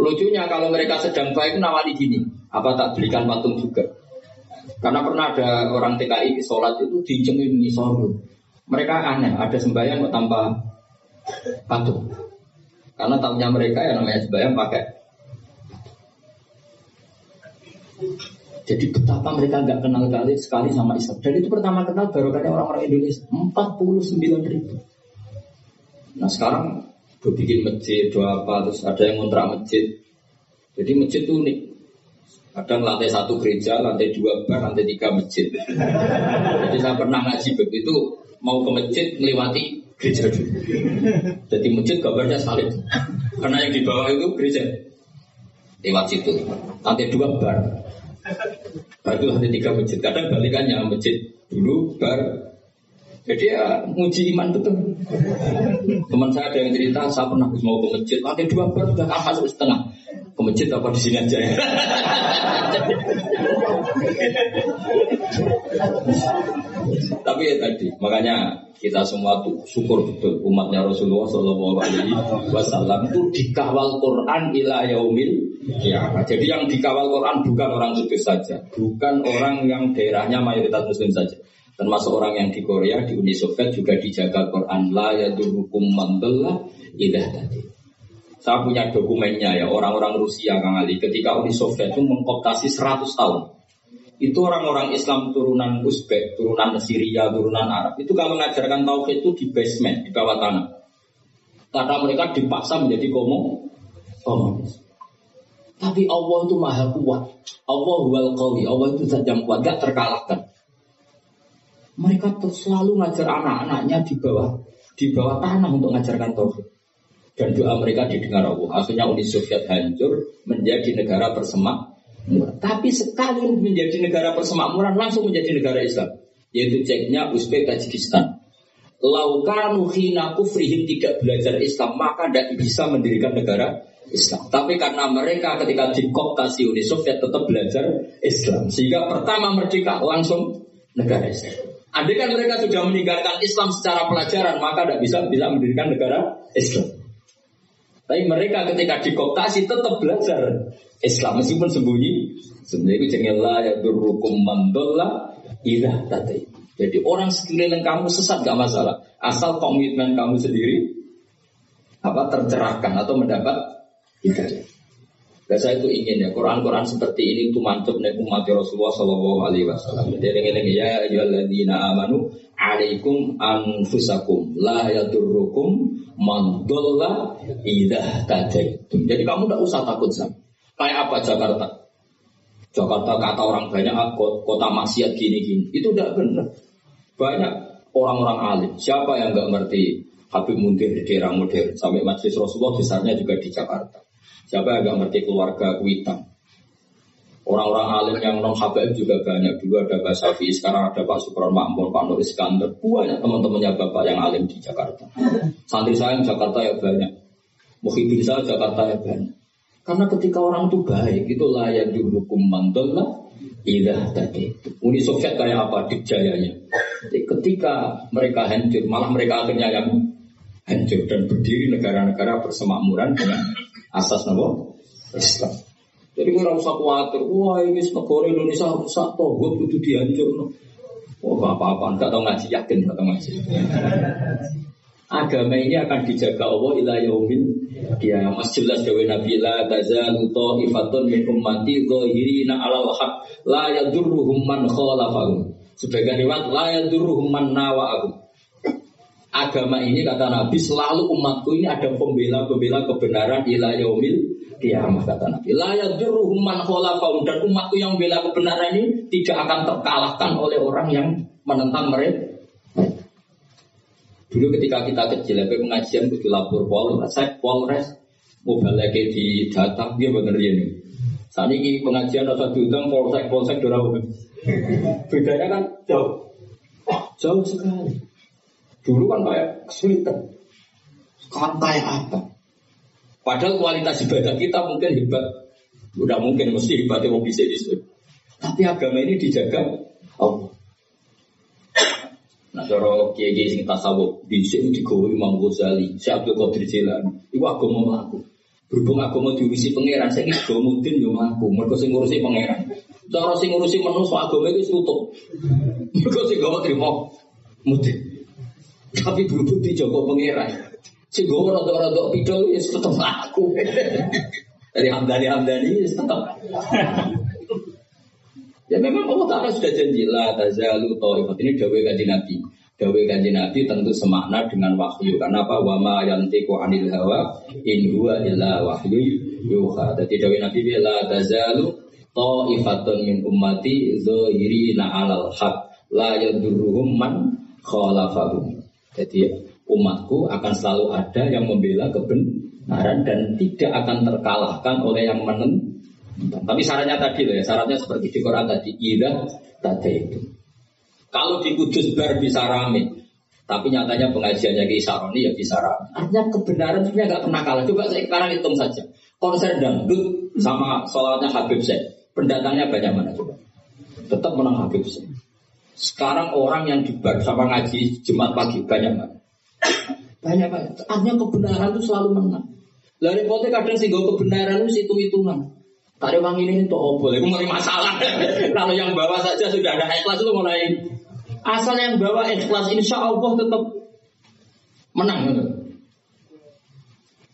Lucunya kalau mereka sedang baik nawari gini, apa tak belikan patung juga? Karena pernah ada orang TKI sholat itu dicemin sorot. Mereka aneh, ada sembahyang kok tanpa patung. Karena tahunya mereka yang namanya sembahyang pakai Jadi betapa mereka nggak kenal kali sekali sama Islam. Dan itu pertama kenal barokahnya orang-orang Indonesia 49 ribu. Nah sekarang gue bikin masjid, dua apa, terus ada yang ngontrak masjid. Jadi masjid itu unik. Kadang lantai satu gereja, lantai dua bar, lantai tiga masjid. Jadi saya pernah ngaji begitu, mau ke masjid melewati gereja dulu. Jadi masjid gambarnya salib. Karena yang di bawah itu gereja. Lewat situ. Lantai dua bar. Baru ada tiga masjid. Kadang balikannya masjid dulu bar jadi ya nguji iman betul. Teman saya ada yang cerita, saya pernah mau ke masjid, lantai dua bar sudah masuk setengah. Ke masjid apa di sini aja ya. Tapi ya tadi, makanya kita semua tuh syukur betul umatnya Rasulullah Shallallahu Alaihi Wasallam itu dikawal Quran ila yaumil ya. Jadi yang dikawal Quran bukan orang sukses saja, bukan orang yang daerahnya mayoritas Muslim saja. Termasuk orang yang di Korea, di Uni Soviet juga dijaga Quran la yadurukum mandallah ilah tadi. Saya punya dokumennya ya, orang-orang Rusia Kang Ali ketika Uni Soviet itu mengkoptasi 100 tahun itu orang-orang Islam turunan Uzbek, turunan Syria, turunan Arab itu kalau mengajarkan tauhid itu di basement, di bawah tanah. Karena mereka dipaksa menjadi komo, komunis. Tapi Allah itu maha kuat. Allah wal qawi. Allah itu zat yang kuat, gak terkalahkan. Mereka selalu ngajar anak-anaknya di bawah di bawah tanah untuk mengajarkan tauhid. Dan doa mereka didengar Allah. Akhirnya Uni Soviet hancur menjadi negara bersemak tapi sekali menjadi negara persemakmuran langsung menjadi negara Islam. Yaitu ceknya Uzbek Tajikistan. Laukanu hina kufrihim tidak belajar Islam maka tidak bisa mendirikan negara Islam. Tapi karena mereka ketika dikoptasi Uni Soviet tetap belajar Islam. Sehingga pertama merdeka langsung negara Islam. Andai kan mereka sudah meninggalkan Islam secara pelajaran maka tidak bisa bisa mendirikan negara Islam. Tapi mereka ketika dikoptasi tetap belajar Islam meskipun sembunyi. Sebenarnya itu jengelah ya durukum mandola ilah tadi. Jadi orang sekeliling kamu sesat gak masalah. Asal komitmen kamu sendiri apa tercerahkan atau mendapat hidayah. Dan saya itu ingin ya Quran-Quran seperti ini itu mantap nih umat Rasulullah Shallallahu Alaihi Wasallam. Jadi ingin ya ayyuhalladzina amanu alaikum anfusakum la yadurrukum man dolla idah tadaitum. Jadi kamu tidak usah takut sama. Kayak apa Jakarta? Jakarta kata orang banyak ah, kota maksiat gini-gini. Itu tidak benar. Banyak orang-orang alim. Siapa yang nggak ngerti Habib Muntir di daerah modern sampai Masjid Rasulullah besarnya juga di Jakarta. Siapa yang nggak ngerti keluarga Kuitang? Orang-orang alim yang non Habib juga banyak. Dulu ada Pak Safi, sekarang ada Pak Sukron Makmur, Pak Nur Iskandar. Banyak teman-temannya Bapak yang alim di Jakarta. Santri saya yang Jakarta ya banyak. Muhyiddin saya Jakarta ya banyak. Karena ketika orang itu baik, itu layak dihukum mandolah ilah tadi. Uni Soviet kayak apa dikjayanya. Jadi ketika mereka hancur, malah mereka akhirnya yang hancur dan berdiri negara-negara persemakmuran dengan asas nama Islam. Jadi nggak usah khawatir, wah ini negara Indonesia rusak, tohut itu dihancur. Oh apa-apa, nggak tahu ngaji yakin, nggak tahu ngaji. Agama ini akan dijaga Allah ila yaumil ya mas jelas dewe Nabi la tazalu ta'ifatun min ummati zahirina alal haq la yadurruhum man khalafahum. Sebagian riwayat la yadurruhum man nawa'ahum. Agama ini kata Nabi selalu umatku ini ada pembela-pembela kebenaran ila yaumil kiamat kata Nabi. La yadurruhum man khalafahum dan umatku yang bela kebenaran ini tidak akan terkalahkan oleh orang yang menentang mereka. Dulu ketika kita kecil, apa pengajian kudu lapor polres, polres mau balik di data dia bener ini. Saat ini pengajian atau diundang polsek polsek dorong. Bedanya kan jauh, jauh sekali. Dulu kan kayak kesulitan. Sekarang kayak apa? Padahal kualitas ibadah kita mungkin hebat. Udah mungkin mesti hebatnya mau bisa di Tapi agama ini dijaga Allah. Nah, cara kiai sing tasawuf bisa digawe Imam Ghazali, Syekh Abdul Qadir Jilani. Iku agama mlaku. Berhubung agama diurusi pangeran, saya ini mudin yo mlaku. Mergo sing ngurusi pangeran. Cara sing ngurusi manusia agama itu tutup. Mergo sing gawe trimo mudin. Tapi berhubung dijogo pangeran. Sing gawe rada-rada pidol ya tetep aku. Dari Hamdani Hamdani tetap. Ya memang Allah Ta'ala sudah janji lah tazalu ta'ifat ini dawe kaji Nabi. Dawe kaji Nabi tentu semakna dengan wahyu. Karena apa? Wama yantiku anil hawa in huwa illa wahyu yuha. Jadi dawe Nabi la tazalu ta'ifatun min ummati zahirina alal haq la yadurruhum man khalafahum. Jadi umatku akan selalu ada yang membela kebenaran dan tidak akan terkalahkan oleh yang menen Tapi syaratnya tadi loh ya, syaratnya seperti di Quran tadi, ida tadi itu. Kalau di Kudus bar bisa rame, tapi nyatanya pengajiannya ke Isaroni ya bisa rame. Artinya kebenaran sebenarnya nggak pernah kalah. Coba saya sekarang hitung saja. Konser dangdut sama sholatnya Habib Syekh. Pendatangnya banyak mana coba? Tetap menang Habib Syekh. Sekarang orang yang di bar sama ngaji Jumat pagi banyak mana? Banyak banyak. Artinya kebenaran itu selalu menang. Lalu repotnya kadang sih kebenaran itu hitung-hitungan. Tadi uang ini itu oh boleh, mulai masalah. Kalau yang bawa saja sudah ada ikhlas itu mulai asal yang bawa ikhlas insya Allah tetap menang. Gitu.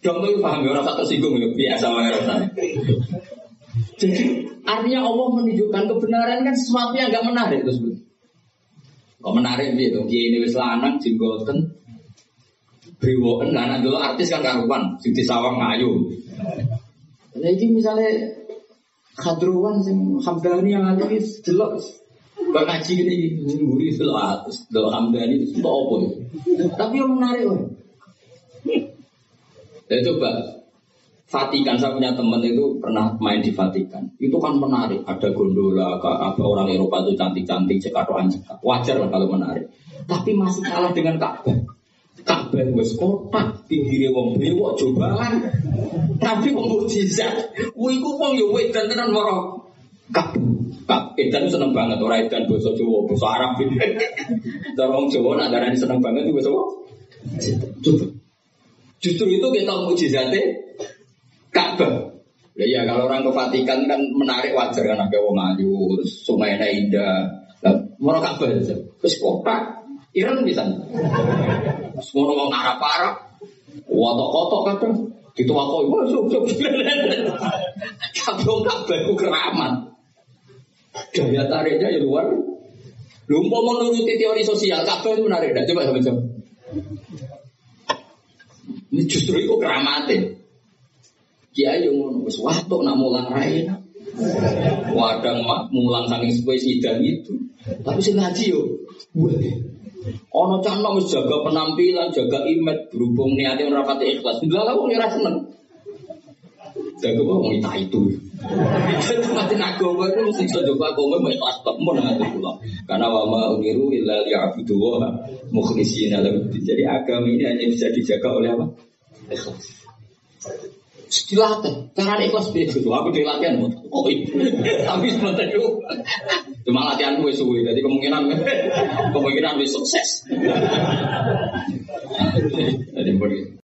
Contoh itu paham ya orang satu singgung ya biasa wae Jadi artinya Allah menunjukkan kebenaran kan sesuatu yang nggak menarik itu sebetulnya. Kok menarik gitu? Dia ini wis lanang jenggoten Brewoken lanang dulu artis kan karuan, sing sawang ngayu. Jadi misalnya Khadruan sing Hamdani yang ada itu delok Kok ngaji gini nguri atas delok Hamdani itu apa itu? Tapi yang menarik kan. Ya coba Vatikan saya punya teman itu pernah main di Vatikan. Itu kan menarik. Ada gondola, apa orang Eropa itu cantik-cantik, cekatoan cekat. Wajar lah kalau menarik. Tapi masih kalah dengan Ka'bah. Ka'bah wis kotak, pinggire wong bewok cobaan. Tapi wong mukjizat. Kuwi iku wong yo wedan tenan moro. Kak, kak, edan seneng banget ora edan basa Jawa, basa Arab. Cara wong Jawa nak seneng banget itu basa apa? Coba. Justru itu kita mukjizatnya Ka'bah. Ya, kalau orang ke Vatikan kan menarik wajar kan ada wong ayu, sungai. Nah, mau Ka'bah aja. Terus kota Iran bisa. Semua orang Arab Arab, kotok-kotok kadang dituakoi, wah sok sok. Wong Ka'bah itu keramat. Daya tariknya ya luar. Lu mau menuruti teori sosial, Ka'bah itu menarik. Nah, coba sama-sama. Ini justru itu keramatnya. Kiai yang ngono wis watuk nak mulang rai. Wadang mulang saking sepuh sidang itu. Tapi sing ngaji yo. Ono cah nom jaga penampilan, jaga image berhubung niatnya merapati ikhlas. Enggak lah wong ora seneng. Jaga wong itu itu. Mati agama itu mesti jaga agama mau ikhlas tok mun ngati kula. Karena wa ma umiru illa liya'budu wa mukhlishina lahu. Jadi agama ini hanya bisa dijaga oleh apa? Ikhlas. Dilatih, cara ikhlas beda. Aku di latihan, oh tapi sebentar itu cuma latihan gue suwe, jadi kemungkinan kemungkinan gue sukses. Jadi